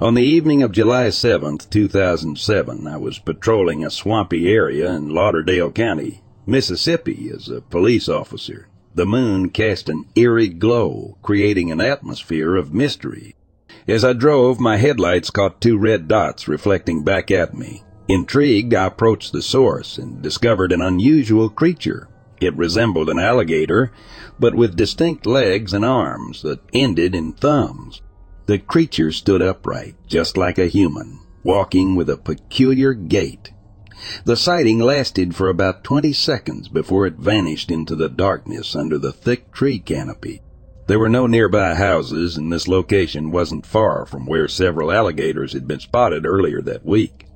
On the evening of July 7th, 2007, I was patrolling a swampy area in Lauderdale County, Mississippi, as a police officer. The moon cast an eerie glow, creating an atmosphere of mystery. As I drove, my headlights caught two red dots reflecting back at me. Intrigued, I approached the source and discovered an unusual creature. It resembled an alligator, but with distinct legs and arms that ended in thumbs. The creature stood upright, just like a human, walking with a peculiar gait. The sighting lasted for about 20 seconds before it vanished into the darkness under the thick tree canopy. There were no nearby houses, and this location wasn't far from where several alligators had been spotted earlier that week.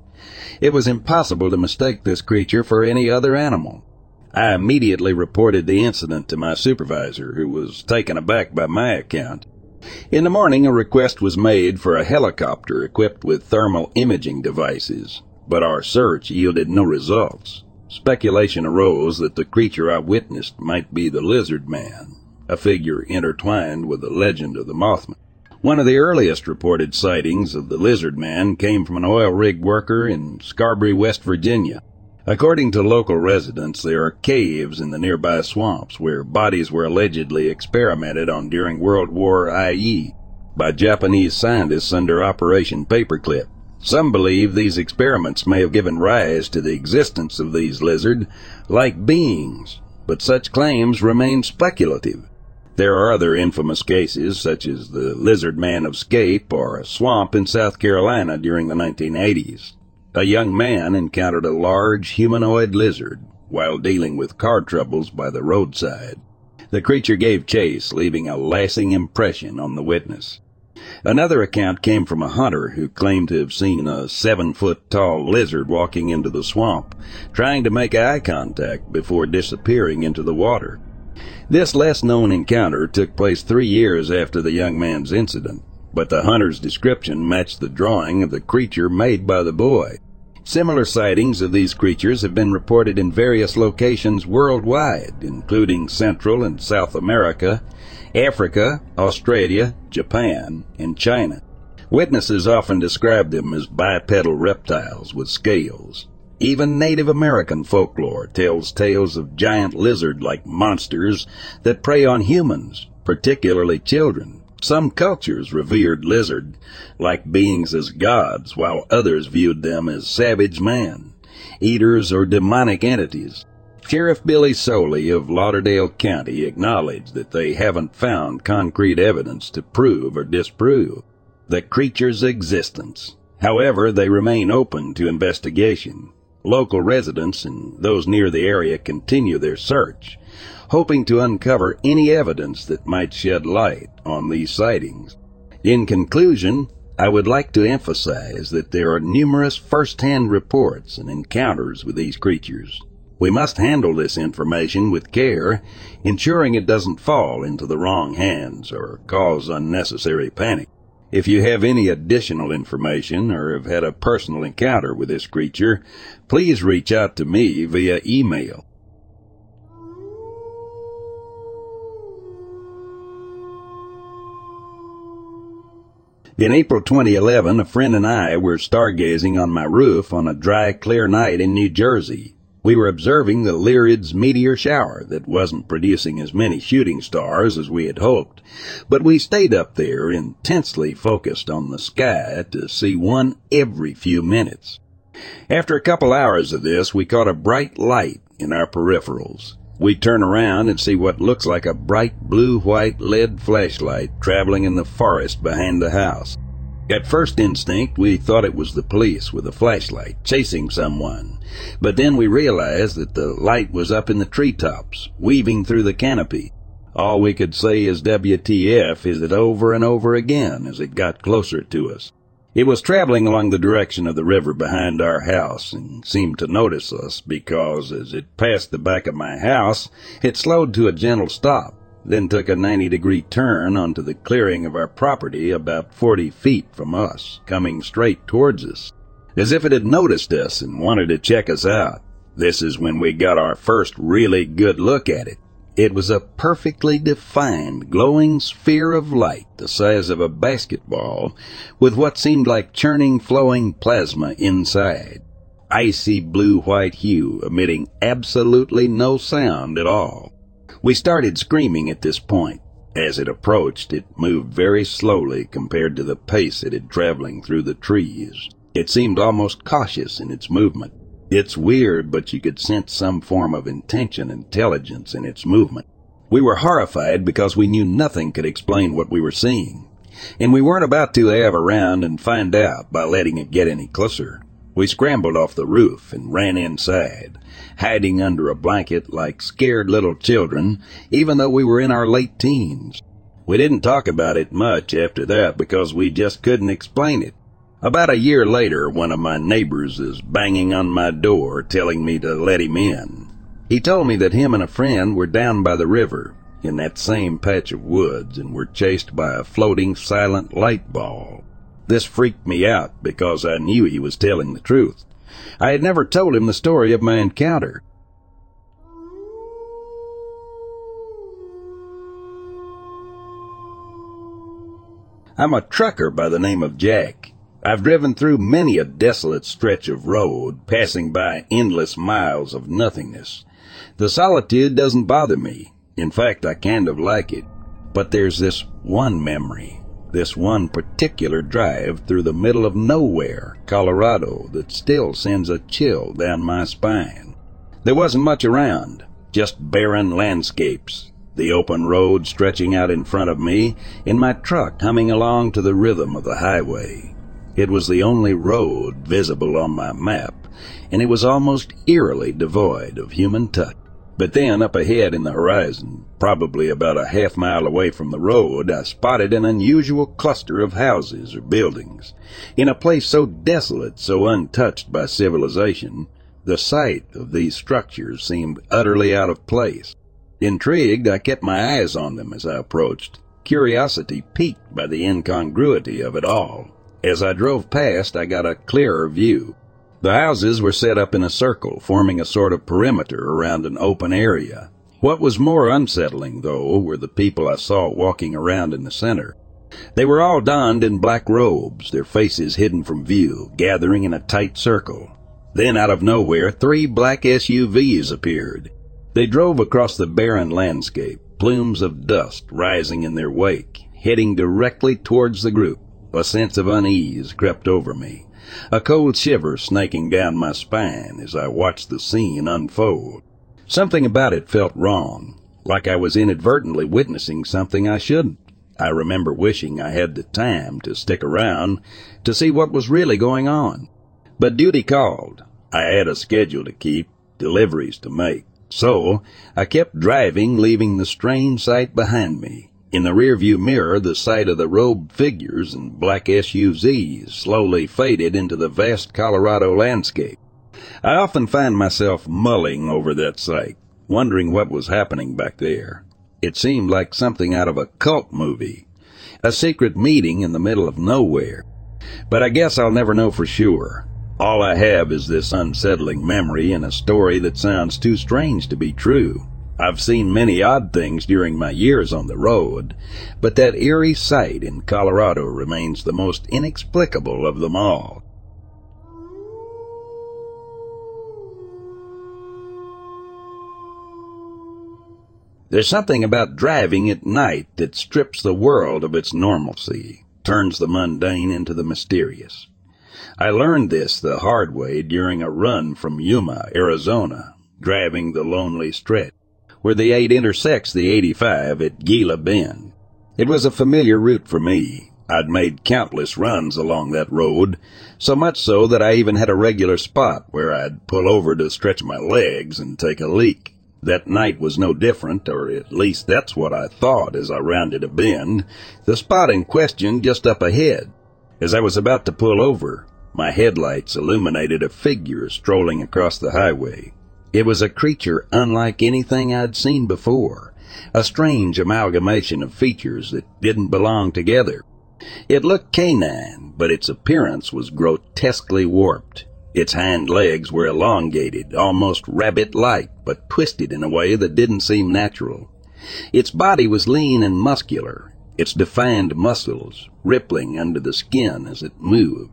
It was impossible to mistake this creature for any other animal. I immediately reported the incident to my supervisor, who was taken aback by my account. In the morning, a request was made for a helicopter equipped with thermal imaging devices, but our search yielded no results. Speculation arose that the creature I witnessed might be the lizard man, a figure intertwined with the legend of the Mothman. One of the earliest reported sightings of the lizard man came from an oil rig worker in Scarborough, West Virginia. According to local residents, there are caves in the nearby swamps where bodies were allegedly experimented on during World War IE by Japanese scientists under Operation Paperclip. Some believe these experiments may have given rise to the existence of these lizard like beings, but such claims remain speculative. There are other infamous cases, such as the Lizard Man of Scape or a swamp in South Carolina during the 1980s. A young man encountered a large humanoid lizard while dealing with car troubles by the roadside. The creature gave chase, leaving a lasting impression on the witness. Another account came from a hunter who claimed to have seen a seven foot tall lizard walking into the swamp, trying to make eye contact before disappearing into the water. This less known encounter took place three years after the young man's incident, but the hunter's description matched the drawing of the creature made by the boy. Similar sightings of these creatures have been reported in various locations worldwide, including Central and South America, Africa, Australia, Japan, and China. Witnesses often describe them as bipedal reptiles with scales. Even Native American folklore tells tales of giant lizard-like monsters that prey on humans, particularly children. Some cultures revered lizard like beings as gods, while others viewed them as savage man, eaters or demonic entities. Sheriff Billy Sollie of Lauderdale County acknowledged that they haven't found concrete evidence to prove or disprove the creature's existence. However, they remain open to investigation. Local residents and those near the area continue their search, hoping to uncover any evidence that might shed light on these sightings. In conclusion, I would like to emphasize that there are numerous first-hand reports and encounters with these creatures. We must handle this information with care, ensuring it doesn't fall into the wrong hands or cause unnecessary panic. If you have any additional information or have had a personal encounter with this creature, please reach out to me via email. In April 2011, a friend and I were stargazing on my roof on a dry, clear night in New Jersey. We were observing the Lyrids meteor shower that wasn't producing as many shooting stars as we had hoped, but we stayed up there intensely focused on the sky to see one every few minutes. After a couple hours of this, we caught a bright light in our peripherals. We turn around and see what looks like a bright blue-white LED flashlight traveling in the forest behind the house. At first instinct, we thought it was the police with a flashlight chasing someone, but then we realized that the light was up in the treetops, weaving through the canopy. All we could say is WTF is it over and over again as it got closer to us. It was traveling along the direction of the river behind our house and seemed to notice us because as it passed the back of my house, it slowed to a gentle stop, then took a 90 degree turn onto the clearing of our property about 40 feet from us, coming straight towards us, as if it had noticed us and wanted to check us out. This is when we got our first really good look at it. It was a perfectly defined, glowing sphere of light the size of a basketball with what seemed like churning, flowing plasma inside. Icy blue-white hue emitting absolutely no sound at all. We started screaming at this point. As it approached, it moved very slowly compared to the pace it had traveling through the trees. It seemed almost cautious in its movement. It's weird, but you could sense some form of intention, intelligence in its movement. We were horrified because we knew nothing could explain what we were seeing. And we weren't about to have around and find out by letting it get any closer. We scrambled off the roof and ran inside, hiding under a blanket like scared little children, even though we were in our late teens. We didn't talk about it much after that because we just couldn't explain it. About a year later, one of my neighbors is banging on my door telling me to let him in. He told me that him and a friend were down by the river in that same patch of woods and were chased by a floating silent light ball. This freaked me out because I knew he was telling the truth. I had never told him the story of my encounter. I'm a trucker by the name of Jack. I've driven through many a desolate stretch of road, passing by endless miles of nothingness. The solitude doesn't bother me. In fact, I kind of like it. But there's this one memory, this one particular drive through the middle of nowhere, Colorado, that still sends a chill down my spine. There wasn't much around, just barren landscapes, the open road stretching out in front of me, and my truck humming along to the rhythm of the highway. It was the only road visible on my map, and it was almost eerily devoid of human touch. But then, up ahead in the horizon, probably about a half mile away from the road, I spotted an unusual cluster of houses or buildings. In a place so desolate, so untouched by civilization, the sight of these structures seemed utterly out of place. Intrigued, I kept my eyes on them as I approached, curiosity piqued by the incongruity of it all. As I drove past, I got a clearer view. The houses were set up in a circle, forming a sort of perimeter around an open area. What was more unsettling, though, were the people I saw walking around in the center. They were all donned in black robes, their faces hidden from view, gathering in a tight circle. Then, out of nowhere, three black SUVs appeared. They drove across the barren landscape, plumes of dust rising in their wake, heading directly towards the group. A sense of unease crept over me a cold shiver snaking down my spine as I watched the scene unfold. Something about it felt wrong, like I was inadvertently witnessing something I shouldn't. I remember wishing I had the time to stick around to see what was really going on. But duty called. I had a schedule to keep, deliveries to make. So I kept driving, leaving the strange sight behind me. In the rearview mirror, the sight of the robed figures and black SUVs slowly faded into the vast Colorado landscape. I often find myself mulling over that sight, wondering what was happening back there. It seemed like something out of a cult movie, a secret meeting in the middle of nowhere. But I guess I'll never know for sure. All I have is this unsettling memory and a story that sounds too strange to be true. I've seen many odd things during my years on the road, but that eerie sight in Colorado remains the most inexplicable of them all. There's something about driving at night that strips the world of its normalcy, turns the mundane into the mysterious. I learned this the hard way during a run from Yuma, Arizona, driving the lonely stretch where the 8 intersects the 85 at Gila Bend. It was a familiar route for me. I'd made countless runs along that road, so much so that I even had a regular spot where I'd pull over to stretch my legs and take a leak. That night was no different, or at least that's what I thought as I rounded a bend, the spot in question just up ahead. As I was about to pull over, my headlights illuminated a figure strolling across the highway. It was a creature unlike anything I'd seen before, a strange amalgamation of features that didn't belong together. It looked canine, but its appearance was grotesquely warped. Its hind legs were elongated, almost rabbit-like, but twisted in a way that didn't seem natural. Its body was lean and muscular, its defined muscles rippling under the skin as it moved.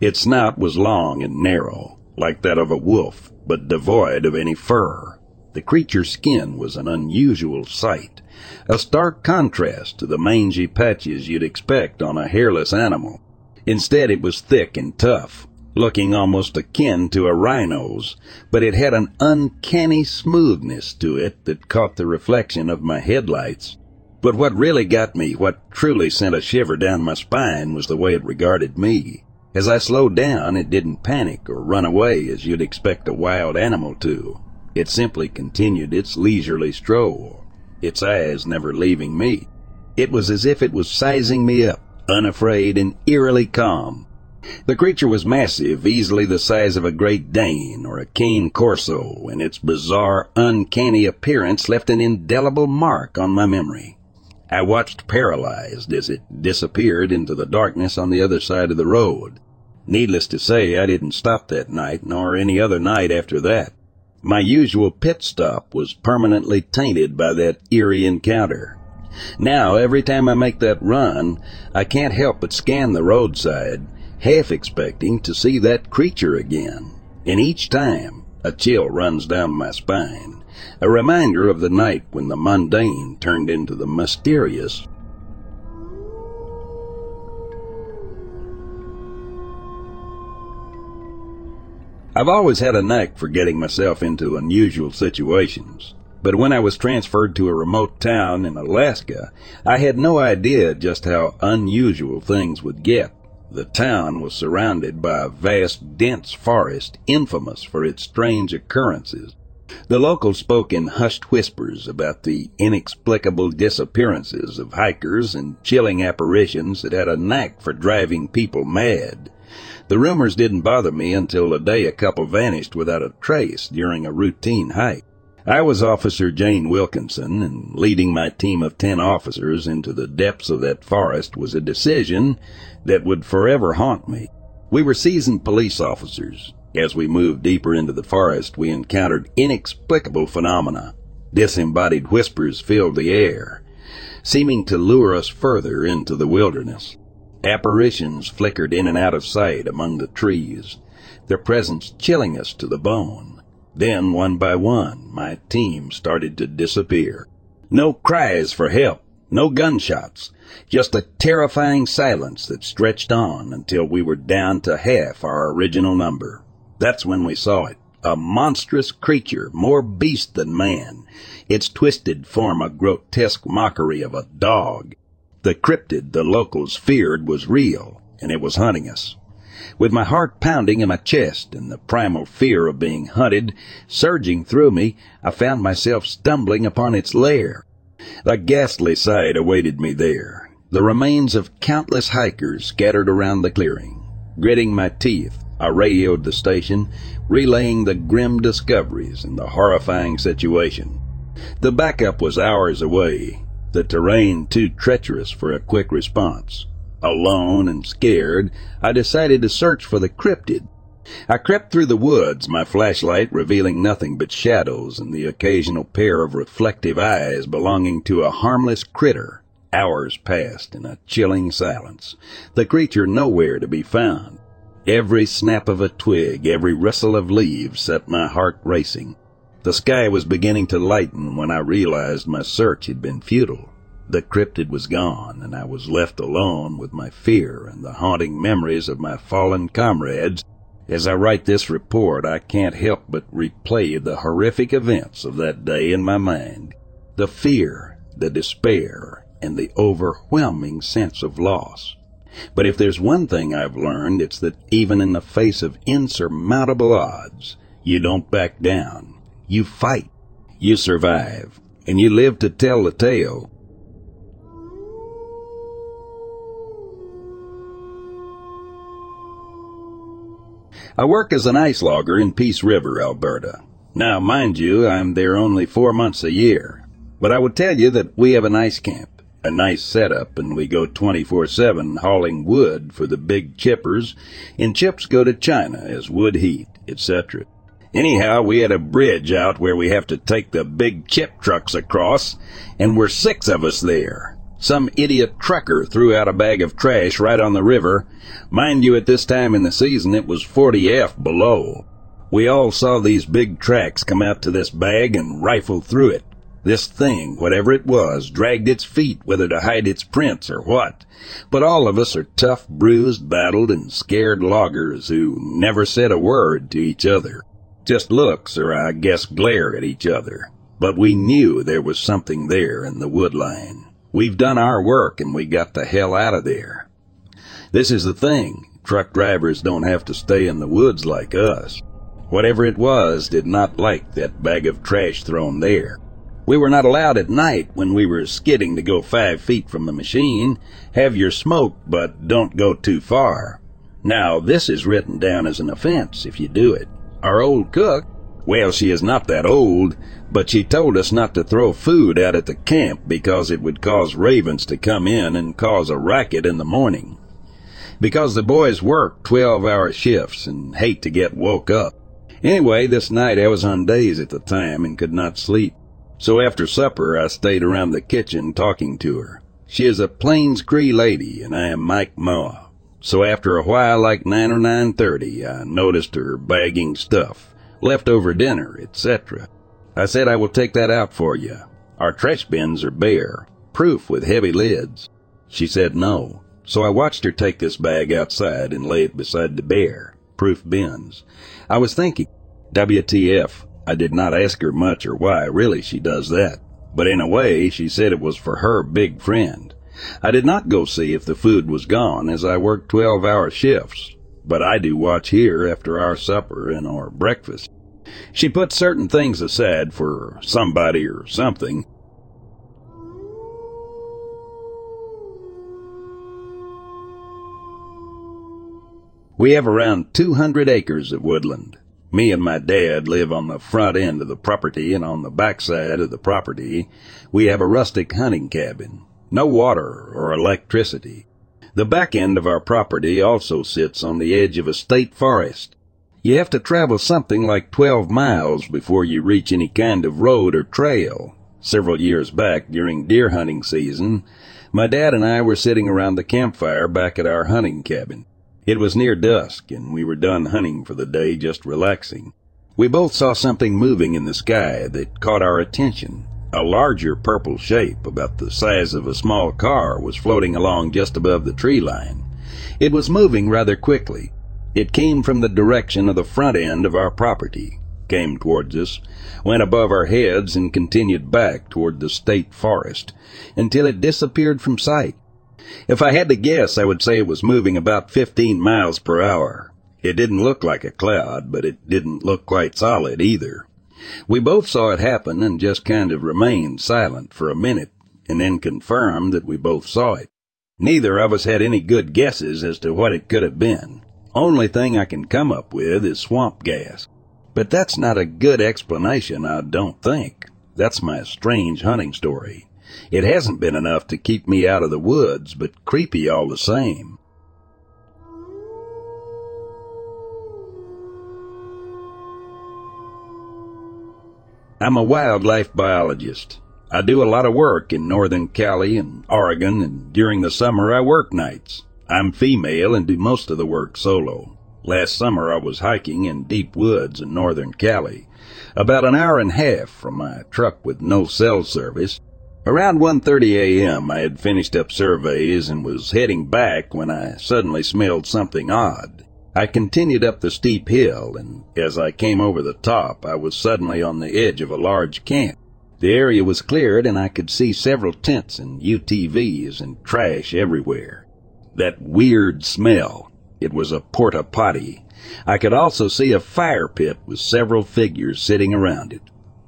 Its snout was long and narrow, like that of a wolf, but devoid of any fur. The creature's skin was an unusual sight, a stark contrast to the mangy patches you'd expect on a hairless animal. Instead, it was thick and tough, looking almost akin to a rhino's, but it had an uncanny smoothness to it that caught the reflection of my headlights. But what really got me, what truly sent a shiver down my spine, was the way it regarded me. As I slowed down, it didn't panic or run away as you'd expect a wild animal to. It simply continued its leisurely stroll, its eyes never leaving me. It was as if it was sizing me up, unafraid and eerily calm. The creature was massive, easily the size of a Great Dane or a Cane Corso, and its bizarre, uncanny appearance left an indelible mark on my memory. I watched paralyzed as it disappeared into the darkness on the other side of the road. Needless to say, I didn't stop that night, nor any other night after that. My usual pit stop was permanently tainted by that eerie encounter. Now, every time I make that run, I can't help but scan the roadside, half expecting to see that creature again. And each time, a chill runs down my spine a reminder of the night when the mundane turned into the mysterious. I've always had a knack for getting myself into unusual situations. But when I was transferred to a remote town in Alaska, I had no idea just how unusual things would get. The town was surrounded by a vast, dense forest infamous for its strange occurrences. The locals spoke in hushed whispers about the inexplicable disappearances of hikers and chilling apparitions that had a knack for driving people mad. The rumors didn't bother me until the day a couple vanished without a trace during a routine hike. I was Officer Jane Wilkinson, and leading my team of ten officers into the depths of that forest was a decision that would forever haunt me. We were seasoned police officers. As we moved deeper into the forest, we encountered inexplicable phenomena. Disembodied whispers filled the air, seeming to lure us further into the wilderness. Apparitions flickered in and out of sight among the trees, their presence chilling us to the bone. Then, one by one, my team started to disappear. No cries for help, no gunshots, just a terrifying silence that stretched on until we were down to half our original number. That's when we saw it. A monstrous creature, more beast than man, its twisted form a grotesque mockery of a dog. The cryptid the locals feared was real, and it was hunting us. With my heart pounding in my chest and the primal fear of being hunted surging through me, I found myself stumbling upon its lair. A ghastly sight awaited me there. The remains of countless hikers scattered around the clearing. Gritting my teeth, I radioed the station, relaying the grim discoveries and the horrifying situation. The backup was hours away, the terrain too treacherous for a quick response. Alone and scared, I decided to search for the cryptid. I crept through the woods, my flashlight revealing nothing but shadows and the occasional pair of reflective eyes belonging to a harmless critter. Hours passed in a chilling silence, the creature nowhere to be found. Every snap of a twig, every rustle of leaves set my heart racing. The sky was beginning to lighten when I realized my search had been futile. The cryptid was gone, and I was left alone with my fear and the haunting memories of my fallen comrades. As I write this report, I can't help but replay the horrific events of that day in my mind. The fear, the despair, and the overwhelming sense of loss. But if there's one thing I've learned, it's that even in the face of insurmountable odds, you don't back down. You fight. You survive. And you live to tell the tale. I work as an ice logger in Peace River, Alberta. Now, mind you, I'm there only four months a year. But I would tell you that we have an ice camp, a nice setup, and we go 24-7 hauling wood for the big chippers, and chips go to China as wood heat, etc. Anyhow, we had a bridge out where we have to take the big chip trucks across, and we're six of us there. Some idiot trucker threw out a bag of trash right on the river. Mind you, at this time in the season it was 40F below. We all saw these big tracks come out to this bag and rifle through it. This thing, whatever it was, dragged its feet, whether to hide its prints or what. But all of us are tough, bruised, battled, and scared loggers who never said a word to each other. Just looks, or I guess glare at each other. But we knew there was something there in the wood line. We've done our work and we got the hell out of there. This is the thing. Truck drivers don't have to stay in the woods like us. Whatever it was did not like that bag of trash thrown there. We were not allowed at night when we were skidding to go five feet from the machine. Have your smoke, but don't go too far. Now, this is written down as an offense if you do it. Our old cook, well, she is not that old, but she told us not to throw food out at the camp because it would cause ravens to come in and cause a racket in the morning. Because the boys work 12 hour shifts and hate to get woke up. Anyway, this night I was on days at the time and could not sleep. So after supper I stayed around the kitchen talking to her. She is a Plains Cree lady and I am Mi'kmaq. So after a while, like 9 or 9.30, I noticed her bagging stuff, leftover dinner, etc. I said I will take that out for you. Our trash bins are bear, proof with heavy lids. She said no, so I watched her take this bag outside and lay it beside the bear, proof bins. I was thinking, WTF, I did not ask her much or why really she does that, but in a way she said it was for her big friend. I did not go see if the food was gone as I worked 12 hour shifts, but I do watch here after our supper and our breakfast. She puts certain things aside for somebody or something. We have around 200 acres of woodland. Me and my dad live on the front end of the property, and on the back side of the property, we have a rustic hunting cabin. No water or electricity. The back end of our property also sits on the edge of a state forest. You have to travel something like 12 miles before you reach any kind of road or trail. Several years back, during deer hunting season, my dad and I were sitting around the campfire back at our hunting cabin. It was near dusk, and we were done hunting for the day, just relaxing. We both saw something moving in the sky that caught our attention. A larger purple shape, about the size of a small car, was floating along just above the tree line. It was moving rather quickly. It came from the direction of the front end of our property, came towards us, went above our heads, and continued back toward the state forest until it disappeared from sight. If I had to guess, I would say it was moving about 15 miles per hour. It didn't look like a cloud, but it didn't look quite solid either. We both saw it happen and just kind of remained silent for a minute and then confirmed that we both saw it. Neither of us had any good guesses as to what it could have been. Only thing I can come up with is swamp gas. But that's not a good explanation, I don't think. That's my strange hunting story. It hasn't been enough to keep me out of the woods, but creepy all the same. I'm a wildlife biologist. I do a lot of work in Northern Cali and Oregon, and during the summer I work nights. I'm female and do most of the work solo. Last summer I was hiking in deep woods in Northern Cali, about an hour and a half from my truck with no cell service. Around 1.30 a.m. I had finished up surveys and was heading back when I suddenly smelled something odd. I continued up the steep hill, and as I came over the top, I was suddenly on the edge of a large camp. The area was cleared, and I could see several tents and UTVs and trash everywhere. That weird smell. It was a porta potty. I could also see a fire pit with several figures sitting around it.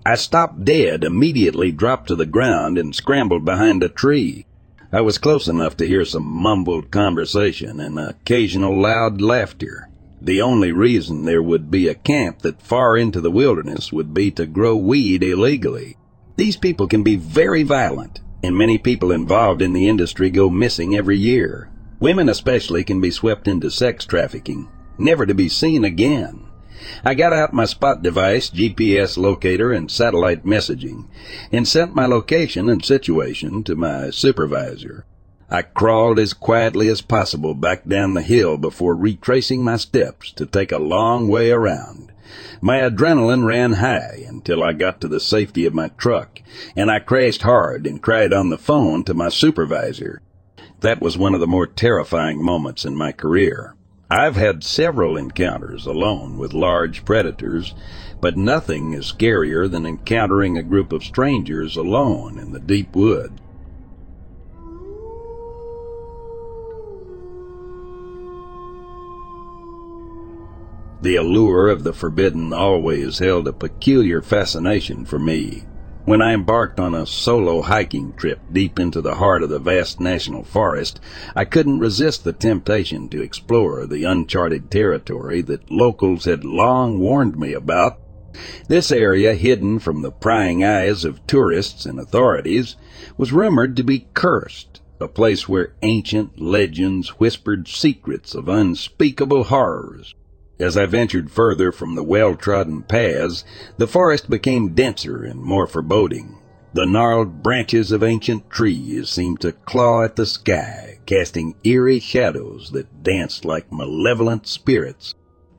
I stopped dead, immediately dropped to the ground, and scrambled behind a tree. I was close enough to hear some mumbled conversation and occasional loud laughter. The only reason there would be a camp that far into the wilderness would be to grow weed illegally. These people can be very violent, and many people involved in the industry go missing every year. Women especially can be swept into sex trafficking, never to be seen again. I got out my spot device, GPS locator, and satellite messaging, and sent my location and situation to my supervisor. I crawled as quietly as possible back down the hill before retracing my steps to take a long way around. My adrenaline ran high until I got to the safety of my truck, and I crashed hard and cried on the phone to my supervisor. That was one of the more terrifying moments in my career. I've had several encounters alone with large predators, but nothing is scarier than encountering a group of strangers alone in the deep woods. The allure of the forbidden always held a peculiar fascination for me. When I embarked on a solo hiking trip deep into the heart of the vast national forest, I couldn't resist the temptation to explore the uncharted territory that locals had long warned me about. This area, hidden from the prying eyes of tourists and authorities, was rumored to be cursed, a place where ancient legends whispered secrets of unspeakable horrors. As I ventured further from the well-trodden paths, the forest became denser and more foreboding. The gnarled branches of ancient trees seemed to claw at the sky, casting eerie shadows that danced like malevolent spirits.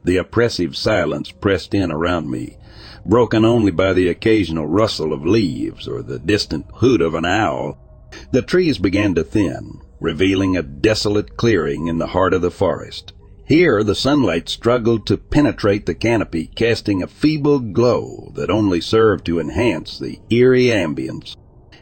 The oppressive silence pressed in around me, broken only by the occasional rustle of leaves or the distant hoot of an owl. The trees began to thin, revealing a desolate clearing in the heart of the forest. Here the sunlight struggled to penetrate the canopy, casting a feeble glow that only served to enhance the eerie ambience.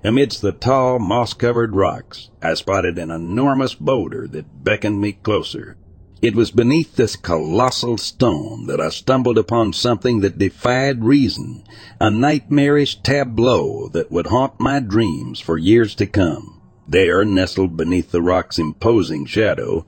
Amidst the tall, moss-covered rocks, I spotted an enormous boulder that beckoned me closer. It was beneath this colossal stone that I stumbled upon something that defied reason, a nightmarish tableau that would haunt my dreams for years to come. There, nestled beneath the rock's imposing shadow,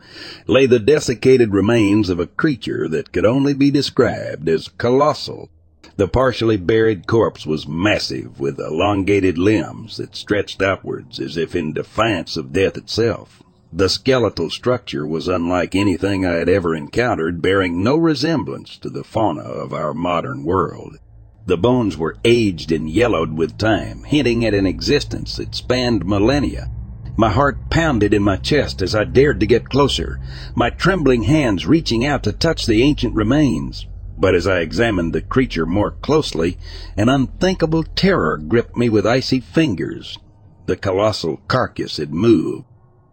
lay the desiccated remains of a creature that could only be described as colossal. The partially buried corpse was massive, with elongated limbs that stretched outwards as if in defiance of death itself. The skeletal structure was unlike anything I had ever encountered, bearing no resemblance to the fauna of our modern world. The bones were aged and yellowed with time, hinting at an existence that spanned millennia. My heart pounded in my chest as I dared to get closer, my trembling hands reaching out to touch the ancient remains. But as I examined the creature more closely, an unthinkable terror gripped me with icy fingers. The colossal carcass had moved.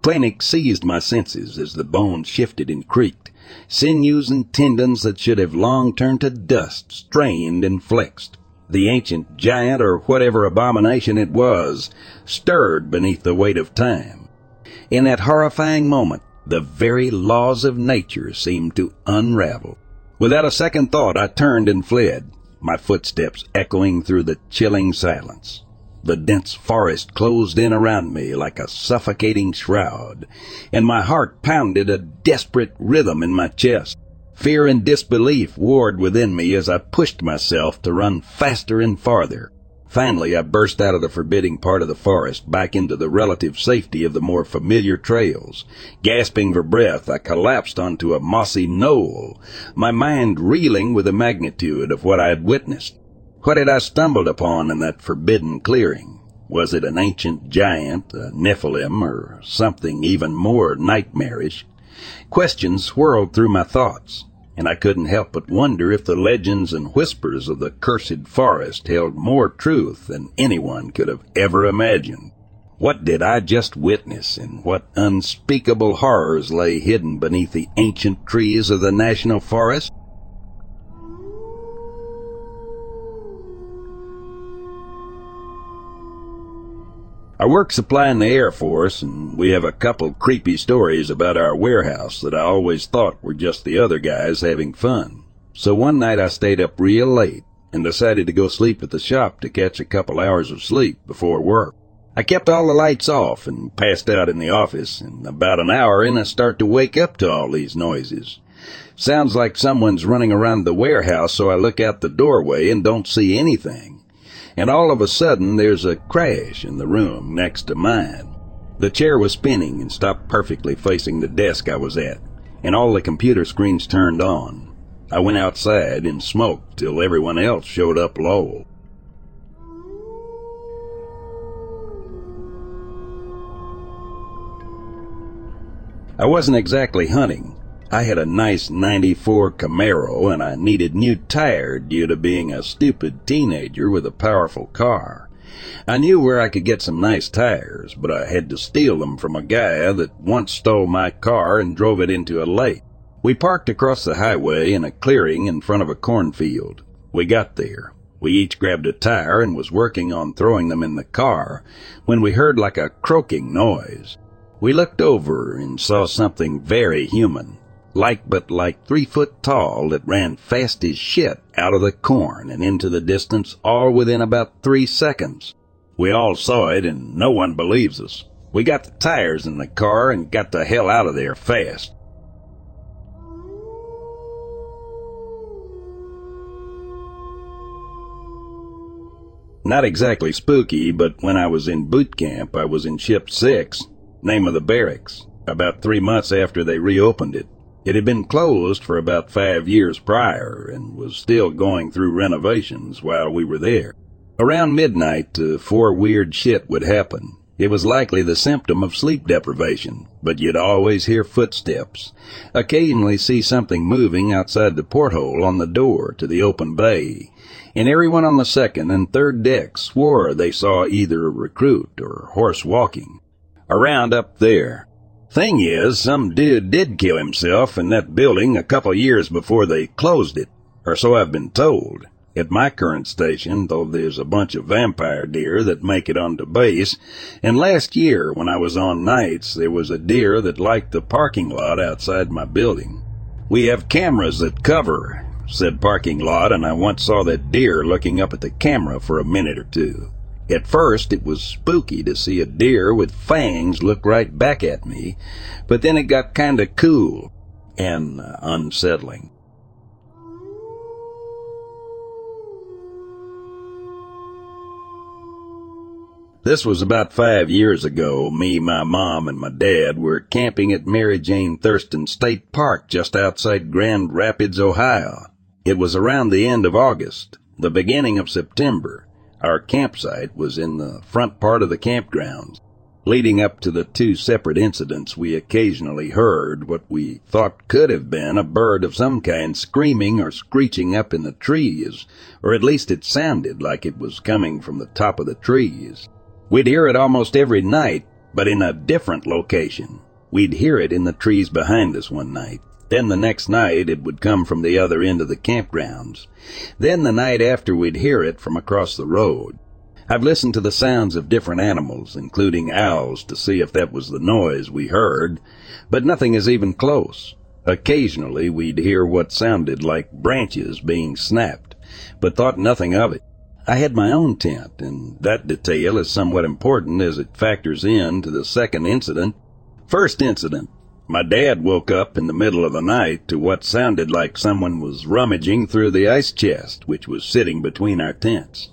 Panic seized my senses as the bones shifted and creaked. Sinews and tendons that should have long turned to dust strained and flexed. The ancient giant, or whatever abomination it was, stirred beneath the weight of time. In that horrifying moment, the very laws of nature seemed to unravel. Without a second thought, I turned and fled, my footsteps echoing through the chilling silence. The dense forest closed in around me like a suffocating shroud, and my heart pounded a desperate rhythm in my chest. Fear and disbelief warred within me as I pushed myself to run faster and farther. Finally, I burst out of the forbidding part of the forest back into the relative safety of the more familiar trails. Gasping for breath, I collapsed onto a mossy knoll, my mind reeling with the magnitude of what I had witnessed. What had I stumbled upon in that forbidden clearing? Was it an ancient giant, a Nephilim, or something even more nightmarish? Questions swirled through my thoughts and I couldn't help but wonder if the legends and whispers of the cursed forest held more truth than anyone could have ever imagined. What did I just witness, and what unspeakable horrors lay hidden beneath the ancient trees of the national forest? I work supplying the Air Force, and we have a couple creepy stories about our warehouse that I always thought were just the other guys having fun. So one night I stayed up real late and decided to go sleep at the shop to catch a couple hours of sleep before work. I kept all the lights off and passed out in the office, and about an hour in I start to wake up to all these noises. Sounds like someone's running around the warehouse, so I look out the doorway and don't see anything and all of a sudden there's a crash in the room next to mine. The chair was spinning and stopped perfectly facing the desk I was at, and all the computer screens turned on. I went outside and smoked till everyone else showed up low. I wasn't exactly hunting, I had a nice 94 Camaro and I needed new tires due to being a stupid teenager with a powerful car. I knew where I could get some nice tires, but I had to steal them from a guy that once stole my car and drove it into a lake. We parked across the highway in a clearing in front of a cornfield. We got there. We each grabbed a tire and was working on throwing them in the car when we heard like a croaking noise. We looked over and saw something very human like but like three foot tall that ran fast as shit out of the corn and into the distance all within about three seconds. We all saw it and no one believes us. We got the tires in the car and got the hell out of there fast. Not exactly spooky, but when I was in boot camp, I was in Ship 6, name of the barracks, about three months after they reopened it. It had been closed for about five years prior and was still going through renovations while we were there. Around midnight, uh, four weird shit would happen. It was likely the symptom of sleep deprivation, but you'd always hear footsteps, occasionally see something moving outside the porthole on the door to the open bay, and everyone on the second and third deck swore they saw either a recruit or a horse walking. Around up there, Thing is, some dude did kill himself in that building a couple years before they closed it, or so I've been told. At my current station, though there's a bunch of vampire deer that make it onto base, and last year when I was on nights, there was a deer that liked the parking lot outside my building. We have cameras that cover said parking lot, and I once saw that deer looking up at the camera for a minute or two. At first, it was spooky to see a deer with fangs look right back at me, but then it got kinda cool and uh, unsettling. This was about five years ago. Me, my mom, and my dad were camping at Mary Jane Thurston State Park just outside Grand Rapids, Ohio. It was around the end of August, the beginning of September. Our campsite was in the front part of the campgrounds. Leading up to the two separate incidents, we occasionally heard what we thought could have been a bird of some kind screaming or screeching up in the trees, or at least it sounded like it was coming from the top of the trees. We'd hear it almost every night, but in a different location. We'd hear it in the trees behind us one night. Then the next night it would come from the other end of the campgrounds. Then the night after we'd hear it from across the road. I've listened to the sounds of different animals, including owls, to see if that was the noise we heard, but nothing is even close. Occasionally we'd hear what sounded like branches being snapped, but thought nothing of it. I had my own tent, and that detail is somewhat important as it factors in to the second incident. First incident. My dad woke up in the middle of the night to what sounded like someone was rummaging through the ice chest, which was sitting between our tents.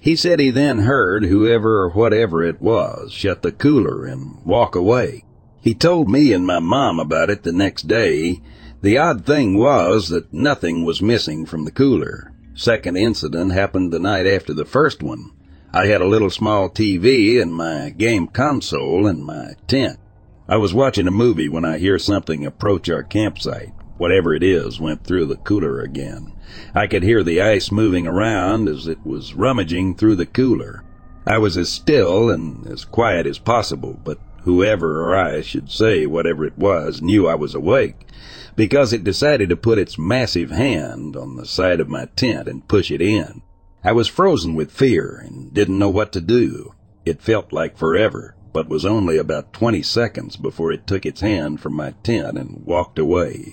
He said he then heard whoever or whatever it was shut the cooler and walk away. He told me and my mom about it the next day. The odd thing was that nothing was missing from the cooler. Second incident happened the night after the first one. I had a little small TV and my game console in my tent. I was watching a movie when I hear something approach our campsite. Whatever it is went through the cooler again. I could hear the ice moving around as it was rummaging through the cooler. I was as still and as quiet as possible, but whoever or I should say whatever it was knew I was awake because it decided to put its massive hand on the side of my tent and push it in. I was frozen with fear and didn't know what to do. It felt like forever, but was only about 20 seconds before it took its hand from my tent and walked away.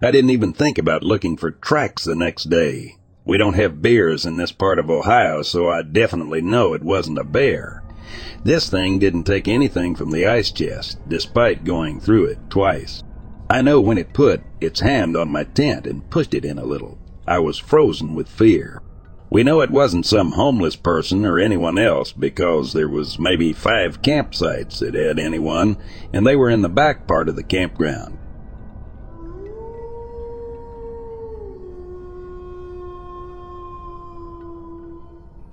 I didn't even think about looking for tracks the next day. We don't have bears in this part of Ohio, so I definitely know it wasn't a bear. This thing didn't take anything from the ice chest, despite going through it twice. I know when it put its hand on my tent and pushed it in a little. I was frozen with fear. We know it wasn't some homeless person or anyone else because there was maybe five campsites that had anyone, and they were in the back part of the campground.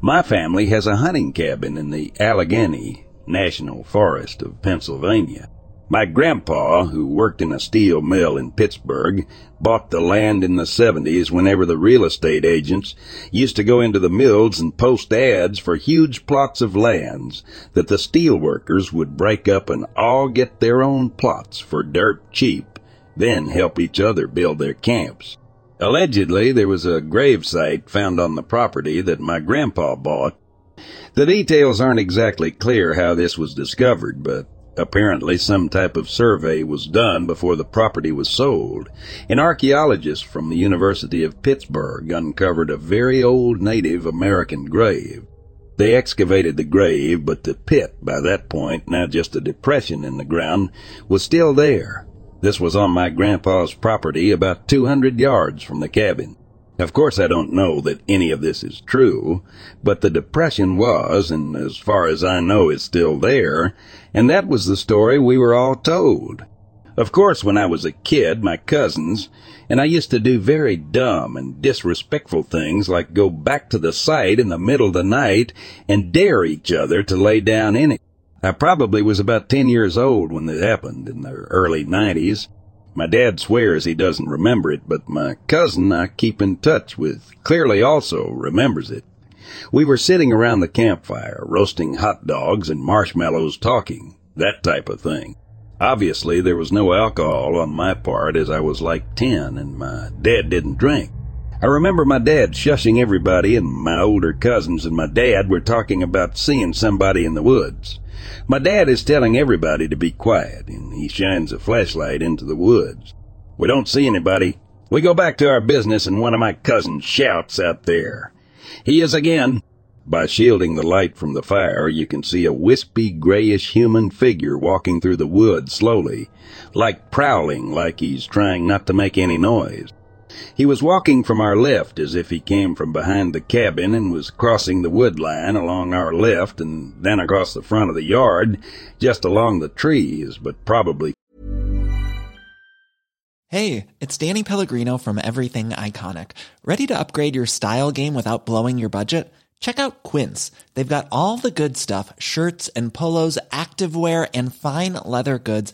My family has a hunting cabin in the Allegheny National Forest of Pennsylvania. My grandpa, who worked in a steel mill in Pittsburgh, bought the land in the 70s whenever the real estate agents used to go into the mills and post ads for huge plots of lands that the steel workers would break up and all get their own plots for dirt cheap, then help each other build their camps. Allegedly, there was a grave site found on the property that my grandpa bought. The details aren't exactly clear how this was discovered, but Apparently, some type of survey was done before the property was sold. An archaeologist from the University of Pittsburgh uncovered a very old Native American grave. They excavated the grave, but the pit, by that point, now just a depression in the ground, was still there. This was on my grandpa's property about 200 yards from the cabin. Of course, I don't know that any of this is true, but the depression was, and as far as I know, is still there, and that was the story we were all told. Of course, when I was a kid, my cousins, and I used to do very dumb and disrespectful things like go back to the site in the middle of the night and dare each other to lay down in it. I probably was about 10 years old when it happened in the early 90s. My dad swears he doesn't remember it, but my cousin I keep in touch with clearly also remembers it. We were sitting around the campfire, roasting hot dogs and marshmallows talking, that type of thing. Obviously, there was no alcohol on my part as I was like 10 and my dad didn't drink. I remember my dad shushing everybody and my older cousins and my dad were talking about seeing somebody in the woods. My dad is telling everybody to be quiet and he shines a flashlight into the woods. We don't see anybody. We go back to our business and one of my cousins shouts out there. He is again. By shielding the light from the fire, you can see a wispy grayish human figure walking through the wood slowly, like prowling like he's trying not to make any noise. He was walking from our left as if he came from behind the cabin and was crossing the wood line along our left and then across the front of the yard, just along the trees, but probably Hey, it's Danny Pellegrino from Everything Iconic. Ready to upgrade your style game without blowing your budget? Check out Quince. They've got all the good stuff, shirts and polos, activewear and fine leather goods,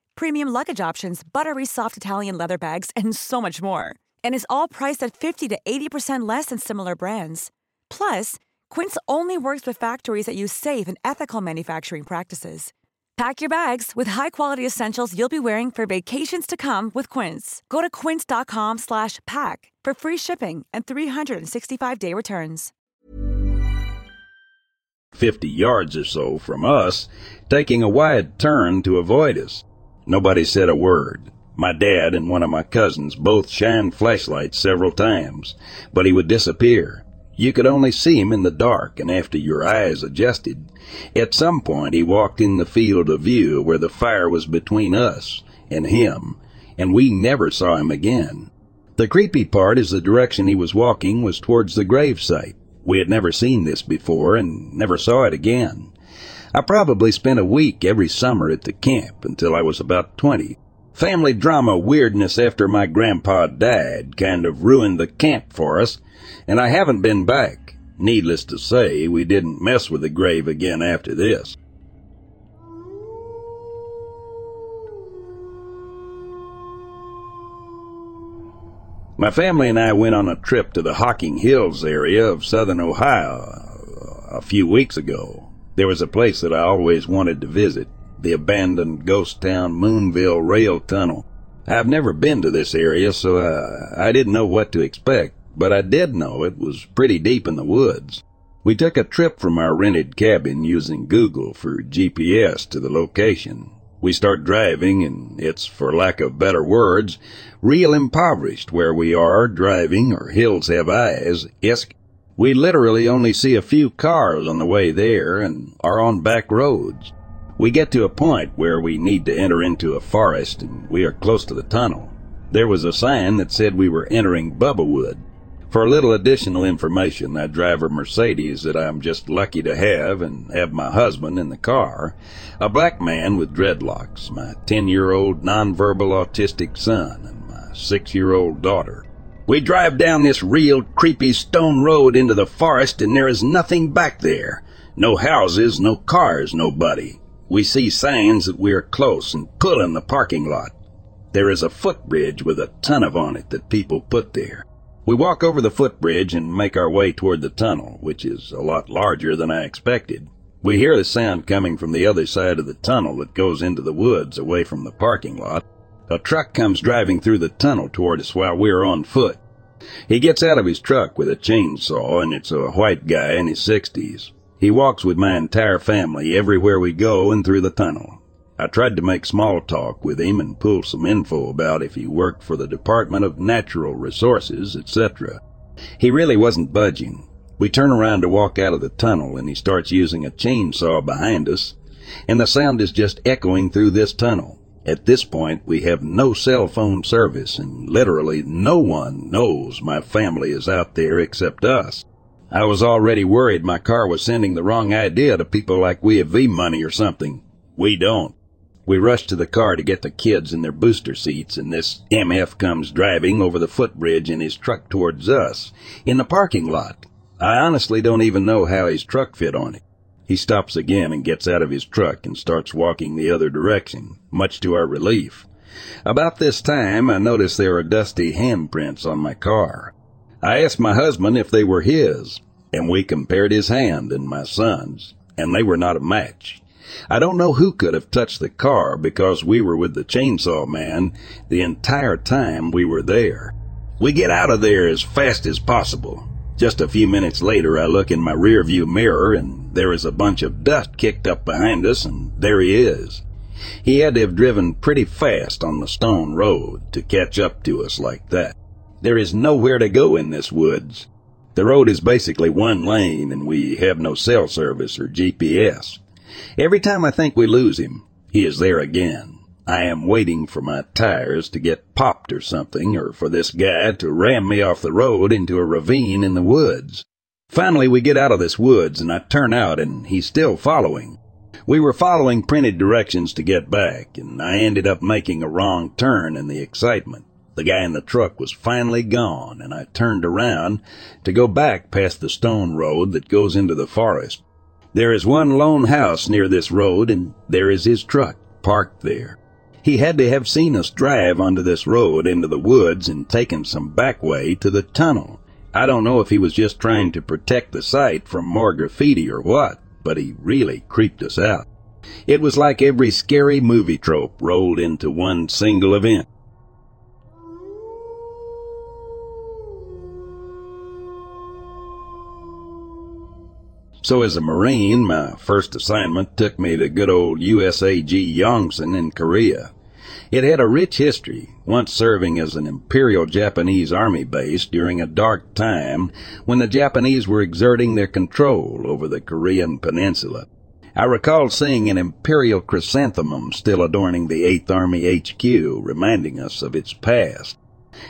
premium luggage options, buttery soft Italian leather bags, and so much more. And is all priced at 50 to 80% less than similar brands. Plus, Quince only works with factories that use safe and ethical manufacturing practices. Pack your bags with high-quality essentials you'll be wearing for vacations to come with Quince. Go to quince.com/pack for free shipping and 365-day returns. 50 yards or so from us, taking a wide turn to avoid us. Nobody said a word. My dad and one of my cousins both shined flashlights several times, but he would disappear. You could only see him in the dark and after your eyes adjusted. At some point he walked in the field of view where the fire was between us and him, and we never saw him again. The creepy part is the direction he was walking was towards the grave site. We had never seen this before and never saw it again. I probably spent a week every summer at the camp until I was about 20. Family drama weirdness after my grandpa died kind of ruined the camp for us, and I haven't been back. Needless to say, we didn't mess with the grave again after this. My family and I went on a trip to the Hocking Hills area of southern Ohio a few weeks ago. There was a place that I always wanted to visit, the abandoned ghost town Moonville Rail Tunnel. I've never been to this area, so I didn't know what to expect, but I did know it was pretty deep in the woods. We took a trip from our rented cabin using Google for GPS to the location. We start driving, and it's, for lack of better words, real impoverished where we are driving, or hills have eyes, isk. We literally only see a few cars on the way there and are on back roads. We get to a point where we need to enter into a forest and we are close to the tunnel. There was a sign that said we were entering Bubba Wood. For a little additional information, I drive a Mercedes that I'm just lucky to have and have my husband in the car, a black man with dreadlocks, my 10-year-old nonverbal autistic son, and my 6-year-old daughter. We drive down this real creepy stone road into the forest and there is nothing back there. No houses, no cars, nobody. We see signs that we are close and pull in the parking lot. There is a footbridge with a ton of on it that people put there. We walk over the footbridge and make our way toward the tunnel, which is a lot larger than I expected. We hear the sound coming from the other side of the tunnel that goes into the woods away from the parking lot. A truck comes driving through the tunnel toward us while we are on foot. He gets out of his truck with a chainsaw, and it's a white guy in his sixties. He walks with my entire family everywhere we go and through the tunnel. I tried to make small talk with him and pull some info about if he worked for the Department of Natural Resources, etc. He really wasn't budging. We turn around to walk out of the tunnel and he starts using a chainsaw behind us, and the sound is just echoing through this tunnel. At this point, we have no cell phone service and literally no one knows my family is out there except us. I was already worried my car was sending the wrong idea to people like we have V money or something. We don't. We rush to the car to get the kids in their booster seats, and this MF comes driving over the footbridge in his truck towards us, in the parking lot. I honestly don't even know how his truck fit on it. He stops again and gets out of his truck and starts walking the other direction, much to our relief. About this time, I noticed there were dusty handprints on my car. I asked my husband if they were his, and we compared his hand and my son's, and they were not a match. I don't know who could have touched the car because we were with the chainsaw man the entire time we were there. We get out of there as fast as possible. Just a few minutes later, I look in my rearview mirror and there is a bunch of dust kicked up behind us and there he is. He had to have driven pretty fast on the stone road to catch up to us like that. There is nowhere to go in this woods. The road is basically one lane and we have no cell service or GPS. Every time I think we lose him, he is there again. I am waiting for my tires to get popped or something, or for this guy to ram me off the road into a ravine in the woods. Finally, we get out of this woods and I turn out and he's still following. We were following printed directions to get back, and I ended up making a wrong turn in the excitement. The guy in the truck was finally gone, and I turned around to go back past the stone road that goes into the forest. There is one lone house near this road, and there is his truck parked there. He had to have seen us drive onto this road into the woods and taken some back way to the tunnel. I don't know if he was just trying to protect the site from more graffiti or what, but he really creeped us out. It was like every scary movie trope rolled into one single event. So as a Marine, my first assignment took me to good old USAG Yongsan in Korea. It had a rich history, once serving as an Imperial Japanese Army base during a dark time when the Japanese were exerting their control over the Korean peninsula. I recall seeing an Imperial chrysanthemum still adorning the 8th Army HQ, reminding us of its past.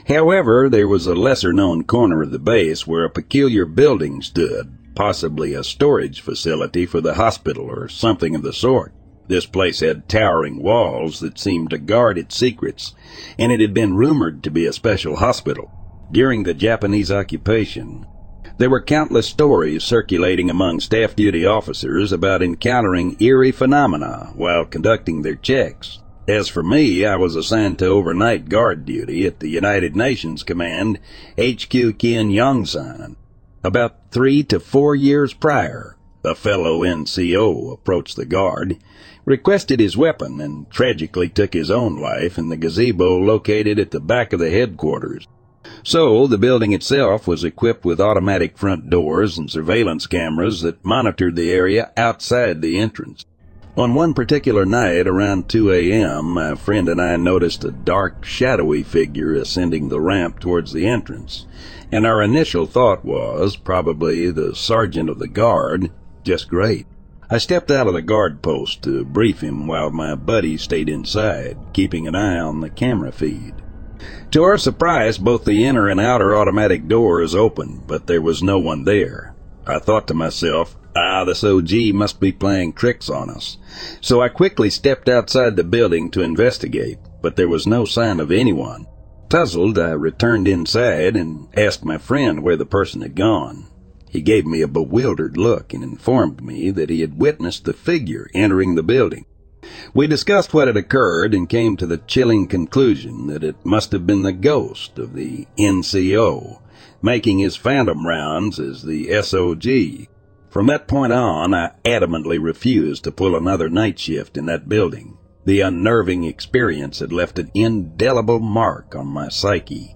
However, there was a lesser known corner of the base where a peculiar building stood, possibly a storage facility for the hospital or something of the sort. This place had towering walls that seemed to guard its secrets, and it had been rumored to be a special hospital. During the Japanese occupation, there were countless stories circulating among staff duty officers about encountering eerie phenomena while conducting their checks. As for me, I was assigned to overnight guard duty at the United Nations Command HQ Kien Yongsan. About three to four years prior, a fellow NCO approached the guard requested his weapon, and tragically took his own life in the gazebo located at the back of the headquarters. So, the building itself was equipped with automatic front doors and surveillance cameras that monitored the area outside the entrance. On one particular night around 2 a.m., my friend and I noticed a dark, shadowy figure ascending the ramp towards the entrance, and our initial thought was probably the sergeant of the guard. Just great. I stepped out of the guard post to brief him while my buddy stayed inside, keeping an eye on the camera feed. To our surprise, both the inner and outer automatic doors opened, but there was no one there. I thought to myself, ah, this OG must be playing tricks on us. So I quickly stepped outside the building to investigate, but there was no sign of anyone. Puzzled, I returned inside and asked my friend where the person had gone. He gave me a bewildered look and informed me that he had witnessed the figure entering the building. We discussed what had occurred and came to the chilling conclusion that it must have been the ghost of the NCO, making his phantom rounds as the SOG. From that point on, I adamantly refused to pull another night shift in that building. The unnerving experience had left an indelible mark on my psyche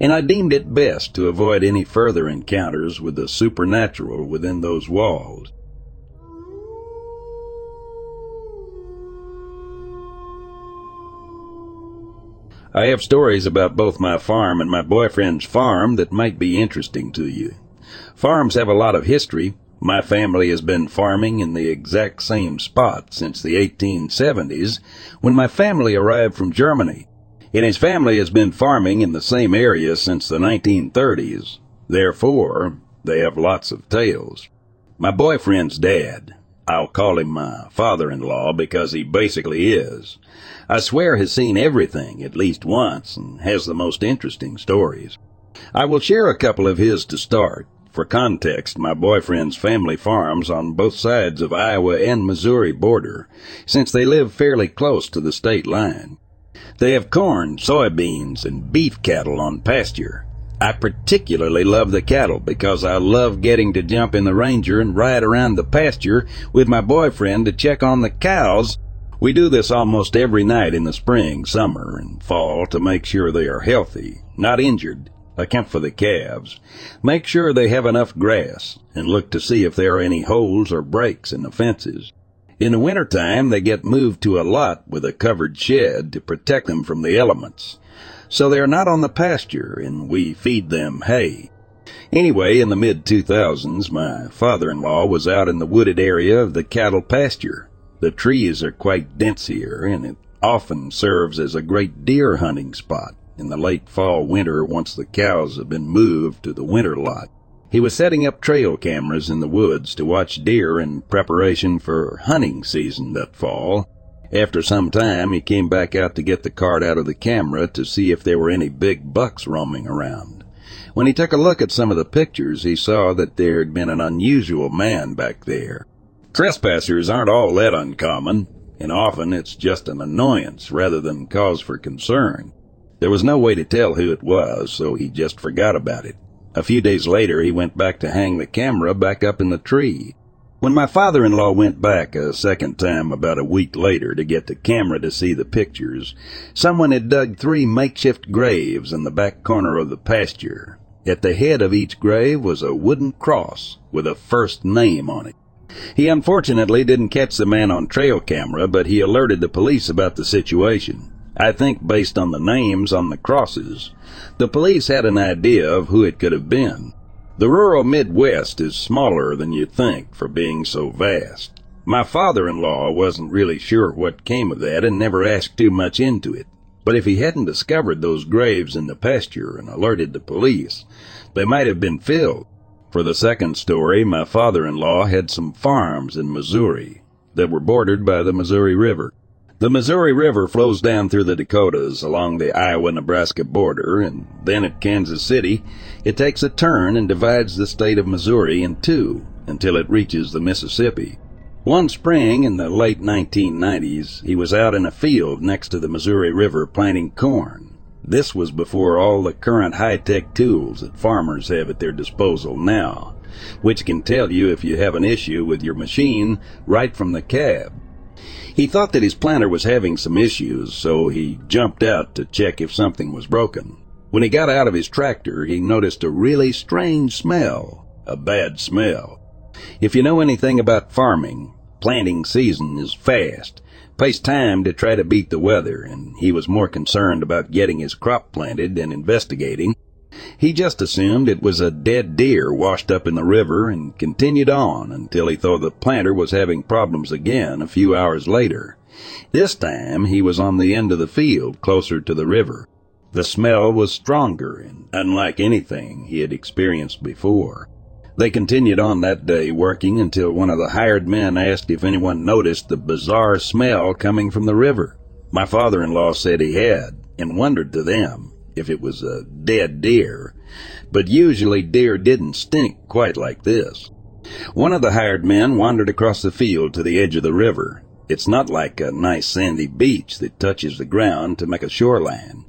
and I deemed it best to avoid any further encounters with the supernatural within those walls. I have stories about both my farm and my boyfriend's farm that might be interesting to you. Farms have a lot of history. My family has been farming in the exact same spot since the 1870s when my family arrived from Germany and his family has been farming in the same area since the 1930s. Therefore, they have lots of tales. My boyfriend's dad, I'll call him my father-in-law because he basically is. I swear has seen everything at least once and has the most interesting stories. I will share a couple of his to start. For context, my boyfriend's family farms on both sides of Iowa and Missouri border, since they live fairly close to the state line. They have corn, soybeans, and beef cattle on pasture. I particularly love the cattle because I love getting to jump in the Ranger and ride around the pasture with my boyfriend to check on the cows. We do this almost every night in the spring, summer, and fall to make sure they are healthy, not injured, account for the calves, make sure they have enough grass, and look to see if there are any holes or breaks in the fences. In the winter time, they get moved to a lot with a covered shed to protect them from the elements. So they are not on the pasture, and we feed them hay. Anyway, in the mid 2000s, my father-in-law was out in the wooded area of the cattle pasture. The trees are quite dense here, and it often serves as a great deer hunting spot in the late fall winter once the cows have been moved to the winter lot. He was setting up trail cameras in the woods to watch deer in preparation for hunting season that fall. After some time, he came back out to get the card out of the camera to see if there were any big bucks roaming around. When he took a look at some of the pictures, he saw that there had been an unusual man back there. Trespassers aren't all that uncommon, and often it's just an annoyance rather than cause for concern. There was no way to tell who it was, so he just forgot about it. A few days later, he went back to hang the camera back up in the tree. When my father-in-law went back a second time about a week later to get the camera to see the pictures, someone had dug three makeshift graves in the back corner of the pasture. At the head of each grave was a wooden cross with a first name on it. He unfortunately didn't catch the man on trail camera, but he alerted the police about the situation. I think based on the names on the crosses, the police had an idea of who it could have been. The rural Midwest is smaller than you think for being so vast. My father-in-law wasn't really sure what came of that and never asked too much into it. But if he hadn't discovered those graves in the pasture and alerted the police, they might have been filled. For the second story, my father-in-law had some farms in Missouri that were bordered by the Missouri River. The Missouri River flows down through the Dakotas along the Iowa-Nebraska border, and then at Kansas City, it takes a turn and divides the state of Missouri in two until it reaches the Mississippi. One spring in the late 1990s, he was out in a field next to the Missouri River planting corn. This was before all the current high-tech tools that farmers have at their disposal now, which can tell you if you have an issue with your machine right from the cab. He thought that his planter was having some issues, so he jumped out to check if something was broken. When he got out of his tractor, he noticed a really strange smell, a bad smell. If you know anything about farming, planting season is fast, pays time to try to beat the weather, and he was more concerned about getting his crop planted than investigating. He just assumed it was a dead deer washed up in the river and continued on until he thought the planter was having problems again a few hours later. This time he was on the end of the field closer to the river. The smell was stronger and unlike anything he had experienced before. They continued on that day working until one of the hired men asked if anyone noticed the bizarre smell coming from the river. My father-in-law said he had and wondered to them if it was a dead deer, but usually deer didn't stink quite like this. One of the hired men wandered across the field to the edge of the river. It's not like a nice sandy beach that touches the ground to make a shoreline.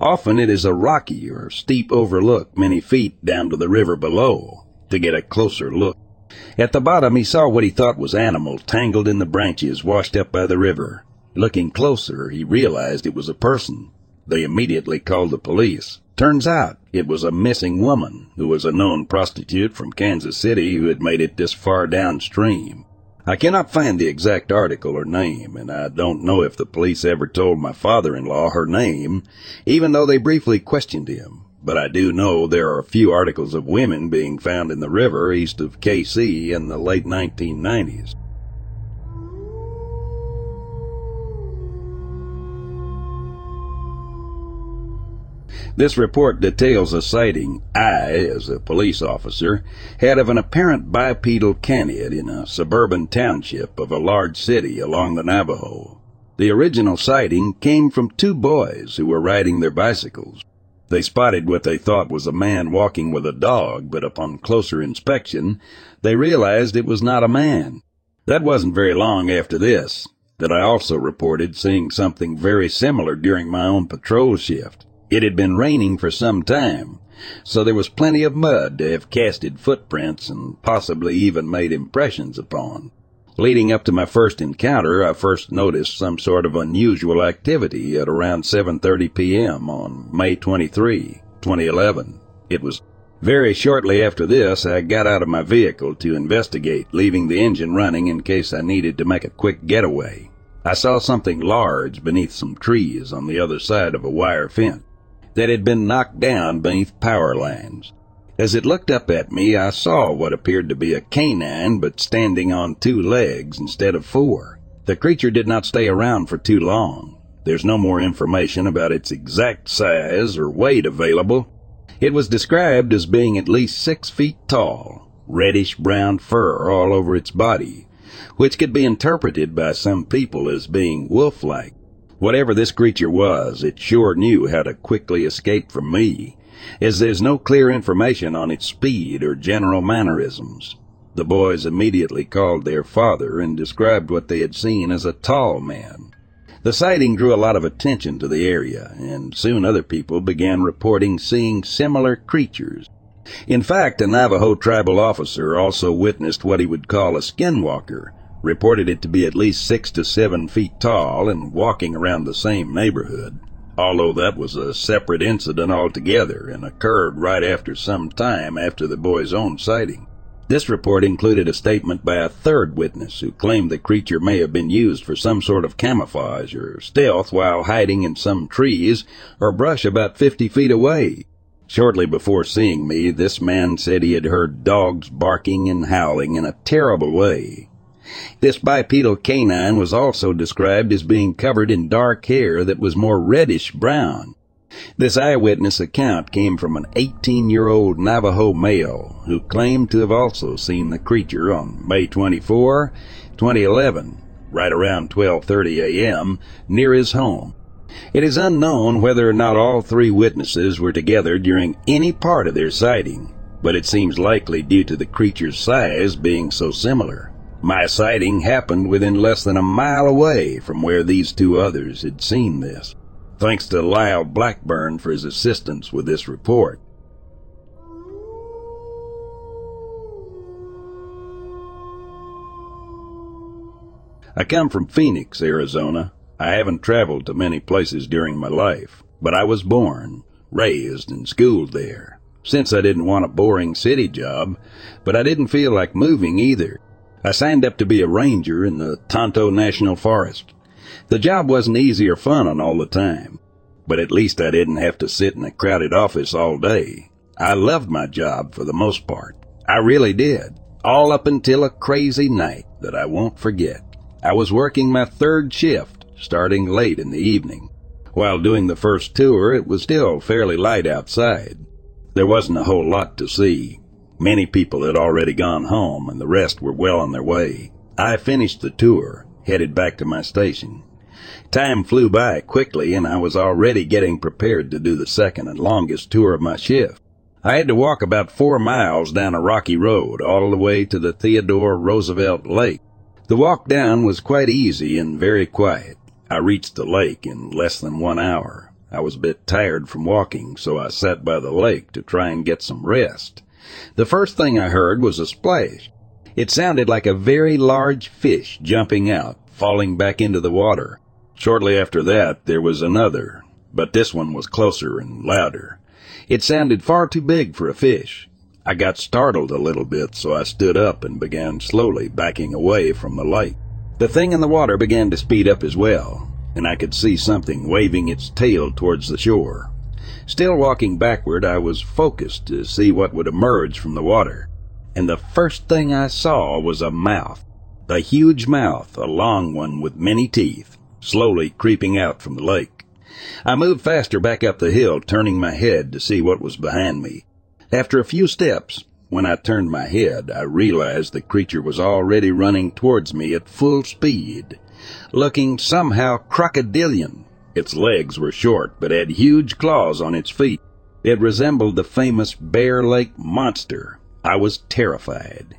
Often it is a rocky or steep overlook many feet down to the river below to get a closer look. At the bottom he saw what he thought was animals tangled in the branches washed up by the river. Looking closer, he realized it was a person. They immediately called the police. Turns out it was a missing woman who was a known prostitute from Kansas City who had made it this far downstream. I cannot find the exact article or name, and I don't know if the police ever told my father-in-law her name, even though they briefly questioned him. But I do know there are a few articles of women being found in the river east of KC in the late 1990s. This report details a sighting I, as a police officer, had of an apparent bipedal canid in a suburban township of a large city along the Navajo. The original sighting came from two boys who were riding their bicycles. They spotted what they thought was a man walking with a dog, but upon closer inspection, they realized it was not a man. That wasn't very long after this that I also reported seeing something very similar during my own patrol shift. It had been raining for some time, so there was plenty of mud to have casted footprints and possibly even made impressions upon. Leading up to my first encounter, I first noticed some sort of unusual activity at around 7:30 p.m. on May 23, 2011. It was very shortly after this I got out of my vehicle to investigate, leaving the engine running in case I needed to make a quick getaway. I saw something large beneath some trees on the other side of a wire fence that had been knocked down beneath power lines. As it looked up at me, I saw what appeared to be a canine, but standing on two legs instead of four. The creature did not stay around for too long. There's no more information about its exact size or weight available. It was described as being at least six feet tall, reddish brown fur all over its body, which could be interpreted by some people as being wolf-like. Whatever this creature was, it sure knew how to quickly escape from me, as there's no clear information on its speed or general mannerisms. The boys immediately called their father and described what they had seen as a tall man. The sighting drew a lot of attention to the area, and soon other people began reporting seeing similar creatures. In fact, a Navajo tribal officer also witnessed what he would call a skinwalker, reported it to be at least six to seven feet tall and walking around the same neighborhood, although that was a separate incident altogether and occurred right after some time after the boy's own sighting. This report included a statement by a third witness who claimed the creature may have been used for some sort of camouflage or stealth while hiding in some trees or brush about 50 feet away. Shortly before seeing me, this man said he had heard dogs barking and howling in a terrible way, this bipedal canine was also described as being covered in dark hair that was more reddish brown. This eyewitness account came from an 18 year old Navajo male who claimed to have also seen the creature on May 24, 2011, right around 12:30 a.m. near his home. It is unknown whether or not all three witnesses were together during any part of their sighting, but it seems likely due to the creature's size being so similar. My sighting happened within less than a mile away from where these two others had seen this. Thanks to Lyle Blackburn for his assistance with this report. I come from Phoenix, Arizona. I haven't traveled to many places during my life, but I was born, raised, and schooled there. Since I didn't want a boring city job, but I didn't feel like moving either. I signed up to be a ranger in the Tonto National Forest. The job wasn't easy or fun on all the time, but at least I didn't have to sit in a crowded office all day. I loved my job for the most part. I really did. All up until a crazy night that I won't forget. I was working my third shift, starting late in the evening. While doing the first tour, it was still fairly light outside. There wasn't a whole lot to see, Many people had already gone home, and the rest were well on their way. I finished the tour, headed back to my station. Time flew by quickly, and I was already getting prepared to do the second and longest tour of my shift. I had to walk about four miles down a rocky road all the way to the Theodore Roosevelt Lake. The walk down was quite easy and very quiet. I reached the lake in less than one hour. I was a bit tired from walking, so I sat by the lake to try and get some rest. The first thing I heard was a splash. It sounded like a very large fish jumping out, falling back into the water. Shortly after that, there was another, but this one was closer and louder. It sounded far too big for a fish. I got startled a little bit, so I stood up and began slowly backing away from the light. The thing in the water began to speed up as well, and I could see something waving its tail towards the shore. Still walking backward, I was focused to see what would emerge from the water. And the first thing I saw was a mouth. A huge mouth, a long one with many teeth, slowly creeping out from the lake. I moved faster back up the hill, turning my head to see what was behind me. After a few steps, when I turned my head, I realized the creature was already running towards me at full speed, looking somehow crocodilian. Its legs were short, but had huge claws on its feet. It resembled the famous Bear Lake monster. I was terrified.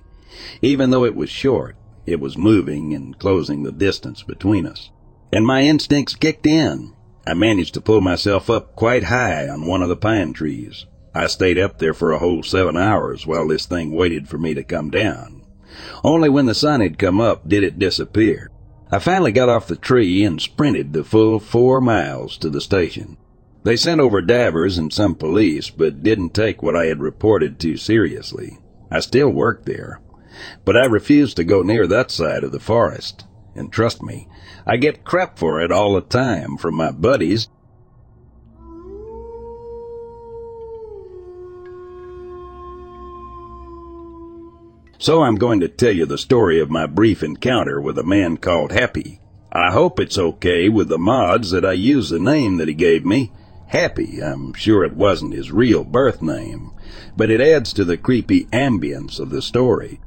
Even though it was short, it was moving and closing the distance between us. And my instincts kicked in. I managed to pull myself up quite high on one of the pine trees. I stayed up there for a whole seven hours while this thing waited for me to come down. Only when the sun had come up did it disappear. I finally got off the tree and sprinted the full four miles to the station. They sent over divers and some police, but didn't take what I had reported too seriously. I still worked there, but I refused to go near that side of the forest. And trust me, I get crap for it all the time from my buddies. So I'm going to tell you the story of my brief encounter with a man called Happy. I hope it's okay with the mods that I use the name that he gave me. Happy, I'm sure it wasn't his real birth name, but it adds to the creepy ambience of the story.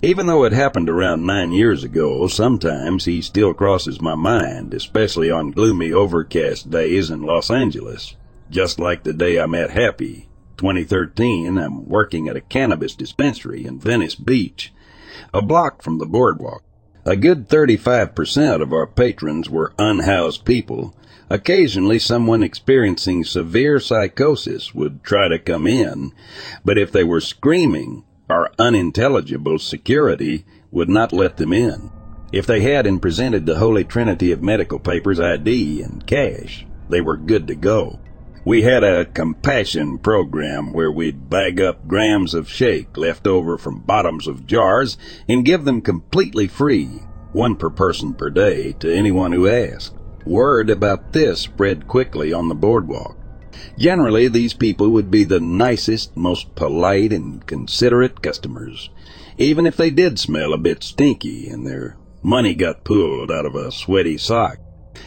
Even though it happened around nine years ago, sometimes he still crosses my mind, especially on gloomy overcast days in Los Angeles. Just like the day I met Happy. 2013, I'm working at a cannabis dispensary in Venice Beach, a block from the boardwalk. A good 35% of our patrons were unhoused people. Occasionally someone experiencing severe psychosis would try to come in, but if they were screaming, our unintelligible security would not let them in. If they had and presented the holy trinity of medical papers, ID, and cash, they were good to go. We had a compassion program where we'd bag up grams of shake left over from bottoms of jars and give them completely free, one per person per day, to anyone who asked. Word about this spread quickly on the boardwalk. Generally, these people would be the nicest, most polite, and considerate customers, even if they did smell a bit stinky and their money got pulled out of a sweaty sock.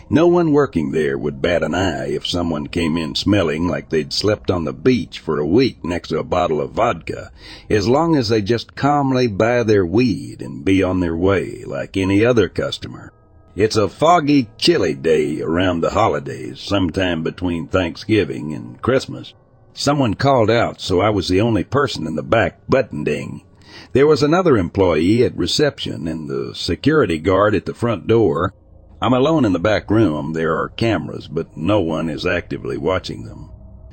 No one working there would bat an eye if someone came in smelling like they'd slept on the beach for a week next to a bottle of vodka, as long as they just calmly buy their weed and be on their way like any other customer. It's a foggy, chilly day around the holidays, sometime between Thanksgiving and Christmas. Someone called out, so I was the only person in the back button-ding. There was another employee at reception and the security guard at the front door. I'm alone in the back room. There are cameras, but no one is actively watching them.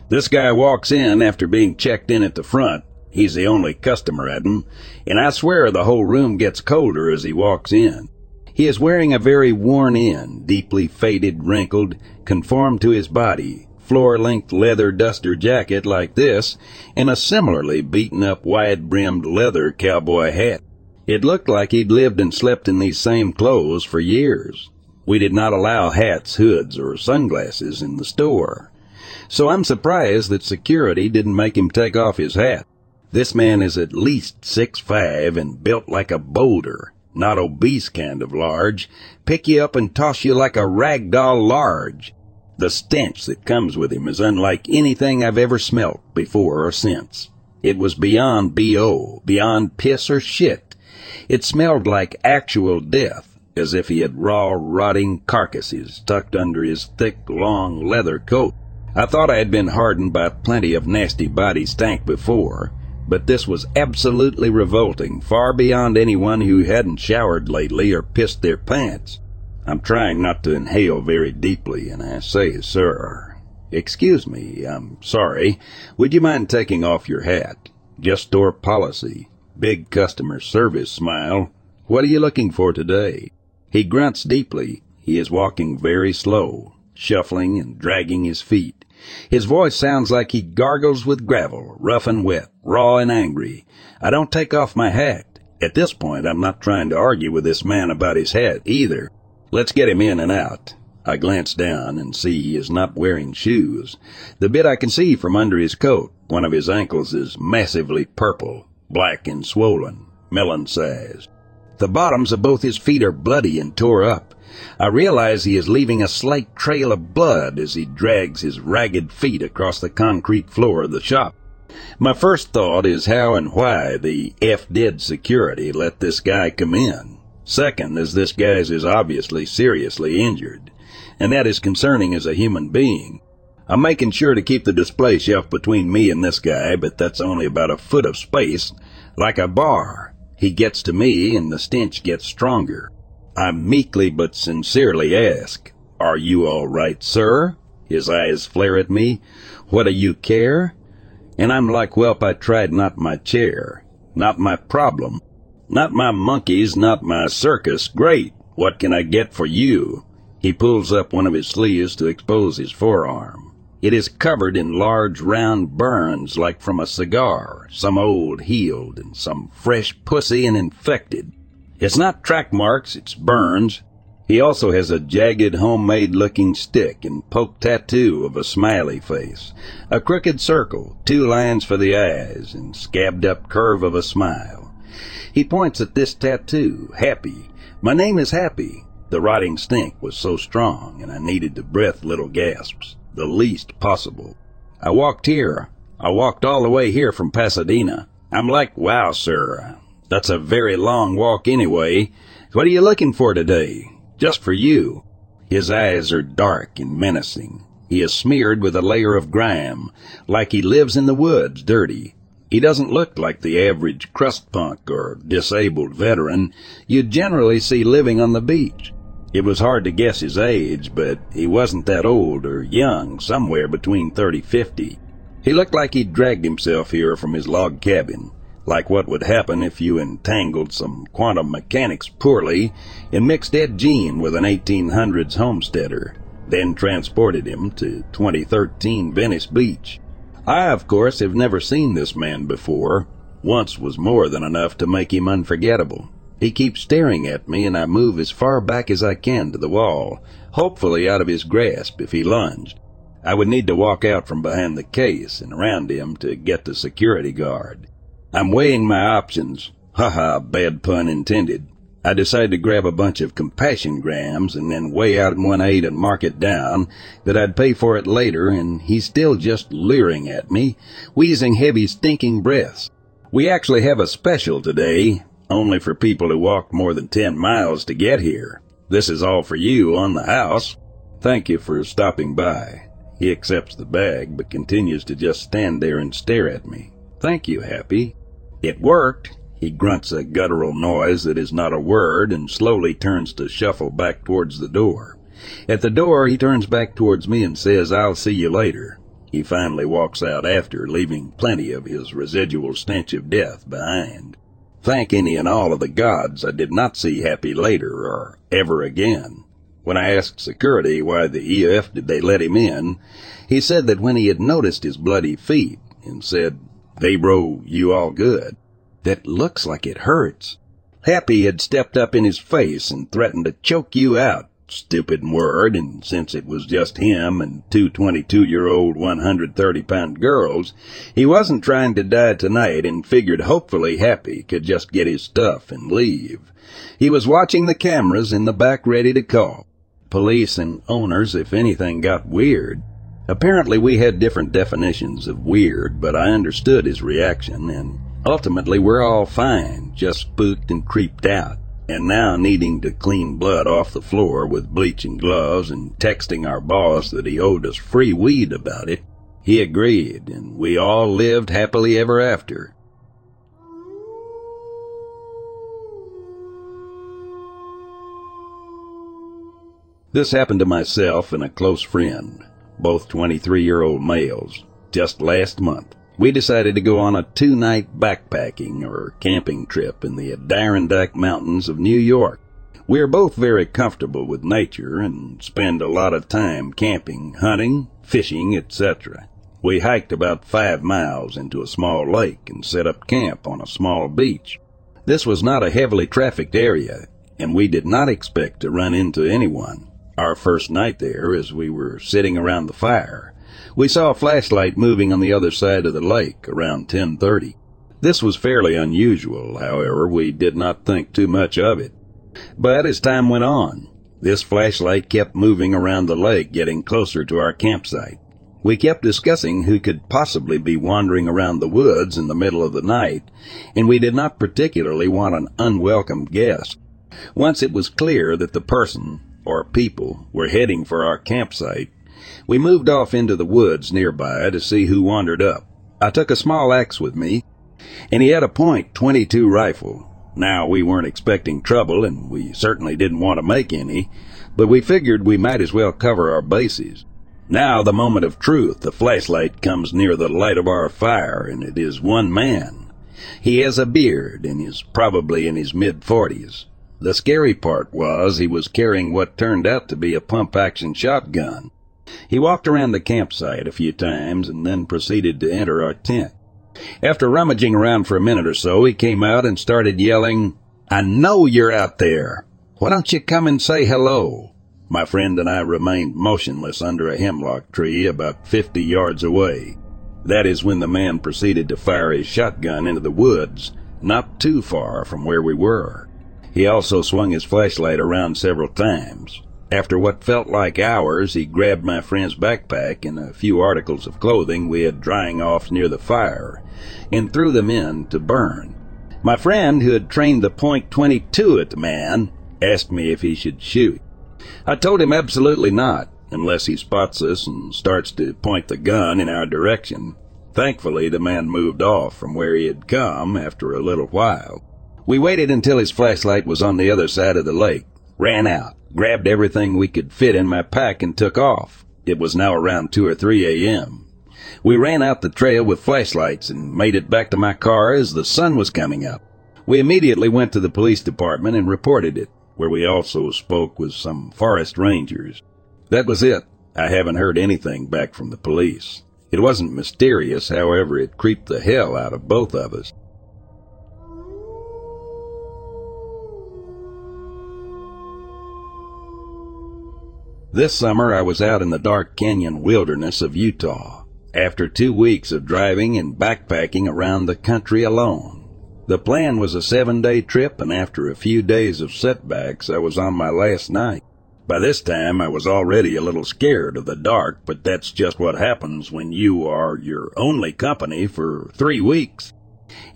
This guy walks in after being checked in at the front. He's the only customer at 'em, and I swear the whole room gets colder as he walks in. He is wearing a very worn in, deeply faded, wrinkled, conformed to his body, floor length leather duster jacket like this, and a similarly beaten up wide brimmed leather cowboy hat. It looked like he'd lived and slept in these same clothes for years. We did not allow hats, hoods, or sunglasses in the store. So I'm surprised that security didn't make him take off his hat. This man is at least six five and built like a boulder not obese kind of large, pick you up and toss you like a rag doll large. The stench that comes with him is unlike anything I've ever smelt before or since. It was beyond B.O., beyond piss or shit. It smelled like actual death, as if he had raw, rotting carcasses tucked under his thick, long leather coat. I thought I had been hardened by plenty of nasty body stank before, but this was absolutely revolting, far beyond anyone who hadn't showered lately or pissed their pants. I'm trying not to inhale very deeply, and I say, sir, excuse me, I'm sorry. Would you mind taking off your hat? Just store policy. Big customer service smile. What are you looking for today? He grunts deeply. He is walking very slow, shuffling and dragging his feet. His voice sounds like he gargles with gravel, rough and wet, raw and angry. I don't take off my hat. At this point, I'm not trying to argue with this man about his hat either. Let's get him in and out. I glance down and see he is not wearing shoes. The bit I can see from under his coat, one of his ankles is massively purple, black and swollen, melon sized. The bottoms of both his feet are bloody and tore up. I realize he is leaving a slight trail of blood as he drags his ragged feet across the concrete floor of the shop. My first thought is how and why the F dead security let this guy come in. Second is this guy is obviously seriously injured, and that is concerning as a human being. I'm making sure to keep the display shelf between me and this guy, but that's only about a foot of space, like a bar. He gets to me and the stench gets stronger. I meekly but sincerely ask, Are you all right, sir? His eyes flare at me. What do you care? And I'm like, Welp, I tried not my chair, not my problem, not my monkeys, not my circus. Great. What can I get for you? He pulls up one of his sleeves to expose his forearm. It is covered in large round burns like from a cigar, some old healed and some fresh pussy and infected. It's not track marks, it's burns. He also has a jagged homemade looking stick and poke tattoo of a smiley face, a crooked circle, two lines for the eyes, and scabbed up curve of a smile. He points at this tattoo, Happy. My name is Happy. The rotting stink was so strong, and I needed to breath little gasps, the least possible. I walked here. I walked all the way here from Pasadena. I'm like, wow, sir, that's a very long walk anyway. What are you looking for today? Just for you. His eyes are dark and menacing. He is smeared with a layer of grime, like he lives in the woods dirty. He doesn't look like the average crust punk or disabled veteran you'd generally see living on the beach. It was hard to guess his age, but he wasn't that old or young, somewhere between 30 50. He looked like he'd dragged himself here from his log cabin like what would happen if you entangled some quantum mechanics poorly and mixed Ed Gein with an 1800s homesteader, then transported him to 2013 Venice Beach. I, of course, have never seen this man before. Once was more than enough to make him unforgettable. He keeps staring at me, and I move as far back as I can to the wall, hopefully out of his grasp if he lunged. I would need to walk out from behind the case and around him to get the security guard. I'm weighing my options. Haha, bad pun intended. I decide to grab a bunch of compassion grams and then weigh out one eight and mark it down that I'd pay for it later, and he's still just leering at me, wheezing heavy stinking breaths. We actually have a special today, only for people who walked more than ten miles to get here. This is all for you on the house. Thank you for stopping by. He accepts the bag, but continues to just stand there and stare at me. Thank you, Happy. It worked. He grunts a guttural noise that is not a word and slowly turns to shuffle back towards the door. At the door, he turns back towards me and says, I'll see you later. He finally walks out after, leaving plenty of his residual stench of death behind. Thank any and all of the gods I did not see Happy later or ever again. When I asked security why the EF did they let him in, he said that when he had noticed his bloody feet and said, they bro you all good. That looks like it hurts. Happy had stepped up in his face and threatened to choke you out. Stupid word, and since it was just him and two 22-year-old 130-pound girls, he wasn't trying to die tonight and figured hopefully Happy could just get his stuff and leave. He was watching the cameras in the back ready to call. Police and owners if anything got weird. Apparently we had different definitions of weird, but I understood his reaction, and ultimately we're all fine, just spooked and creeped out. And now needing to clean blood off the floor with bleaching gloves and texting our boss that he owed us free weed about it, he agreed, and we all lived happily ever after. This happened to myself and a close friend both 23 year old males, just last month. We decided to go on a two night backpacking or camping trip in the Adirondack Mountains of New York. We are both very comfortable with nature and spend a lot of time camping, hunting, fishing, etc. We hiked about five miles into a small lake and set up camp on a small beach. This was not a heavily trafficked area, and we did not expect to run into anyone our first night there as we were sitting around the fire. We saw a flashlight moving on the other side of the lake around 10:30. This was fairly unusual, however, we did not think too much of it. But as time went on, this flashlight kept moving around the lake, getting closer to our campsite. We kept discussing who could possibly be wandering around the woods in the middle of the night, and we did not particularly want an unwelcome guest. Once it was clear that the person, or people, were heading for our campsite, we moved off into the woods nearby to see who wandered up. I took a small axe with me, and he had a point 22 rifle. Now, we weren't expecting trouble, and we certainly didn't want to make any, but we figured we might as well cover our bases. Now, the moment of truth, the flashlight comes near the light of our fire, and it is one man. He has a beard and is probably in his mid forties. The scary part was he was carrying what turned out to be a pump action shotgun. He walked around the campsite a few times and then proceeded to enter our tent. After rummaging around for a minute or so, he came out and started yelling, I know you're out there. Why don't you come and say hello? My friend and I remained motionless under a hemlock tree about fifty yards away. That is when the man proceeded to fire his shotgun into the woods, not too far from where we were. He also swung his flashlight around several times. After what felt like hours, he grabbed my friend's backpack and a few articles of clothing we had drying off near the fire and threw them in to burn. My friend, who had trained the point 22 at the man, asked me if he should shoot. I told him absolutely not, unless he spots us and starts to point the gun in our direction. Thankfully, the man moved off from where he had come after a little while. We waited until his flashlight was on the other side of the lake, ran out, grabbed everything we could fit in my pack and took off. It was now around 2 or 3 a.m. We ran out the trail with flashlights and made it back to my car as the sun was coming up. We immediately went to the police department and reported it, where we also spoke with some forest rangers. That was it. I haven't heard anything back from the police. It wasn't mysterious, however, it creeped the hell out of both of us. This summer I was out in the dark canyon wilderness of Utah after two weeks of driving and backpacking around the country alone. The plan was a seven day trip and after a few days of setbacks I was on my last night. By this time I was already a little scared of the dark, but that's just what happens when you are your only company for three weeks.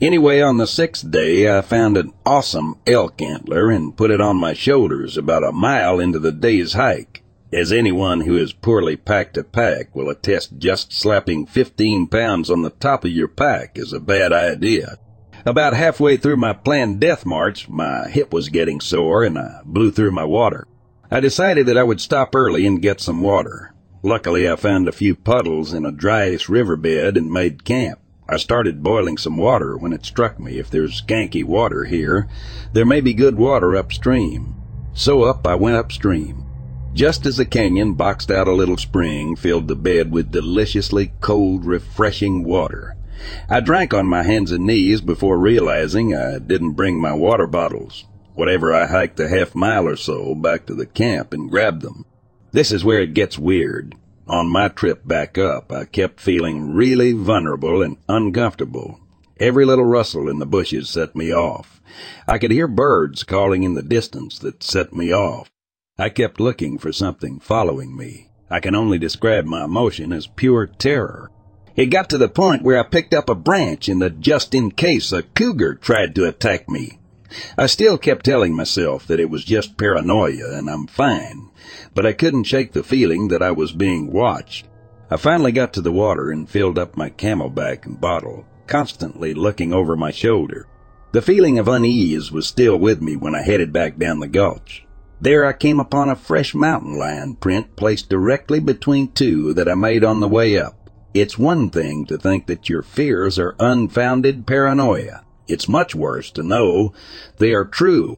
Anyway, on the sixth day, I found an awesome elk antler and put it on my shoulders about a mile into the day's hike. As anyone who has poorly packed a pack will attest, just slapping 15 pounds on the top of your pack is a bad idea. About halfway through my planned death march, my hip was getting sore and I blew through my water. I decided that I would stop early and get some water. Luckily, I found a few puddles in a dryish riverbed and made camp. I started boiling some water when it struck me if there's skanky water here, there may be good water upstream. So up I went upstream. Just as the canyon boxed out a little spring filled the bed with deliciously cold, refreshing water. I drank on my hands and knees before realizing I didn't bring my water bottles. Whatever I hiked a half mile or so back to the camp and grabbed them. This is where it gets weird. On my trip back up, I kept feeling really vulnerable and uncomfortable. Every little rustle in the bushes set me off. I could hear birds calling in the distance that set me off. I kept looking for something following me. I can only describe my emotion as pure terror. It got to the point where I picked up a branch in the just in case a cougar tried to attack me. I still kept telling myself that it was just paranoia and I'm fine, but I couldn't shake the feeling that I was being watched. I finally got to the water and filled up my CamelBak and bottle, constantly looking over my shoulder. The feeling of unease was still with me when I headed back down the gulch. There I came upon a fresh mountain lion print placed directly between two that I made on the way up. It's one thing to think that your fears are unfounded paranoia. It's much worse to know they are true.